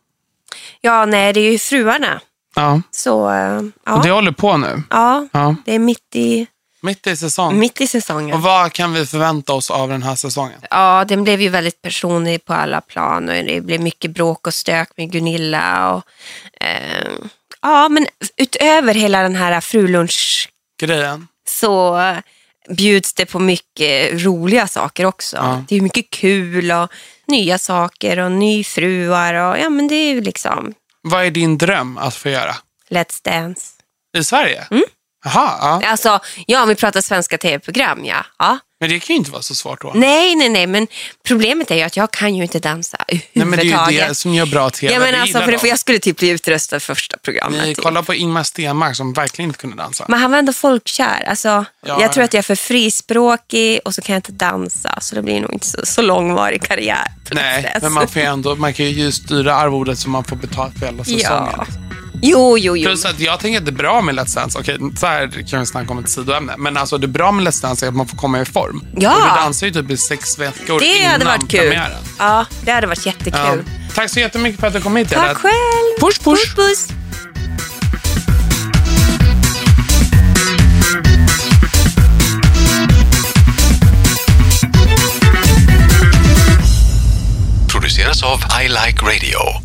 Ja, nej, det är ju fruarna. Ja. Så, eh, Och det ja. håller på nu. ja, Ja. det är mitt i, Mitt i säsong. mitt i säsongen. Och vad kan vi förvänta oss av den här säsongen? Ja, den blev ju väldigt personlig på alla plan och det blev mycket bråk och stök med Gunilla. Och, eh, ja, men utöver hela den här frulunch Grejen? så bjuds det på mycket roliga saker också. Ja. Det är mycket kul och nya saker och nyfruar och ja, men det är ju liksom Vad är din dröm att få göra? Let's Dance. I Sverige? Mm. Jaha, ja. Alltså, ja, om vi pratar svenska tv-program, ja. ja. Men det kan ju inte vara så svårt då. Nej, nej, nej, men problemet är ju att jag kan ju inte dansa Nej, men det är ju det som gör bra tv. Ja, men Det alltså, för, de. för jag skulle typ bli utröstad första programmet. Ni typ. kollar på Ingmar Stenmark som verkligen inte kunde dansa. Men han var ändå folkkär. Alltså, Ja, jag tror att jag är för frispråkig och så kan jag inte dansa. Så det blir nog inte så, så långvarig karriär. Nej, men man, får ändå, man kan ju styra arvodet så man får betalt för hela säsongen. Ja. Jo, jo, jo. Plus att jag tänker att det är bra med Let's Dance. Okej, så här kan vi snacka om ett sidoämne. Men alltså det är bra med Let's Dance är att man får komma i form. Ja. Och du dansar ju typ i sex veckor Det innan hade varit kul. premiären. Ja, det hade varit Ja. jättekul. Tack så jättemycket för att du kom hit. Tack Edith. själv. Push, push. puss, puss. Produceras av I Like Radio.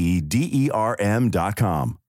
e d e r m dot com.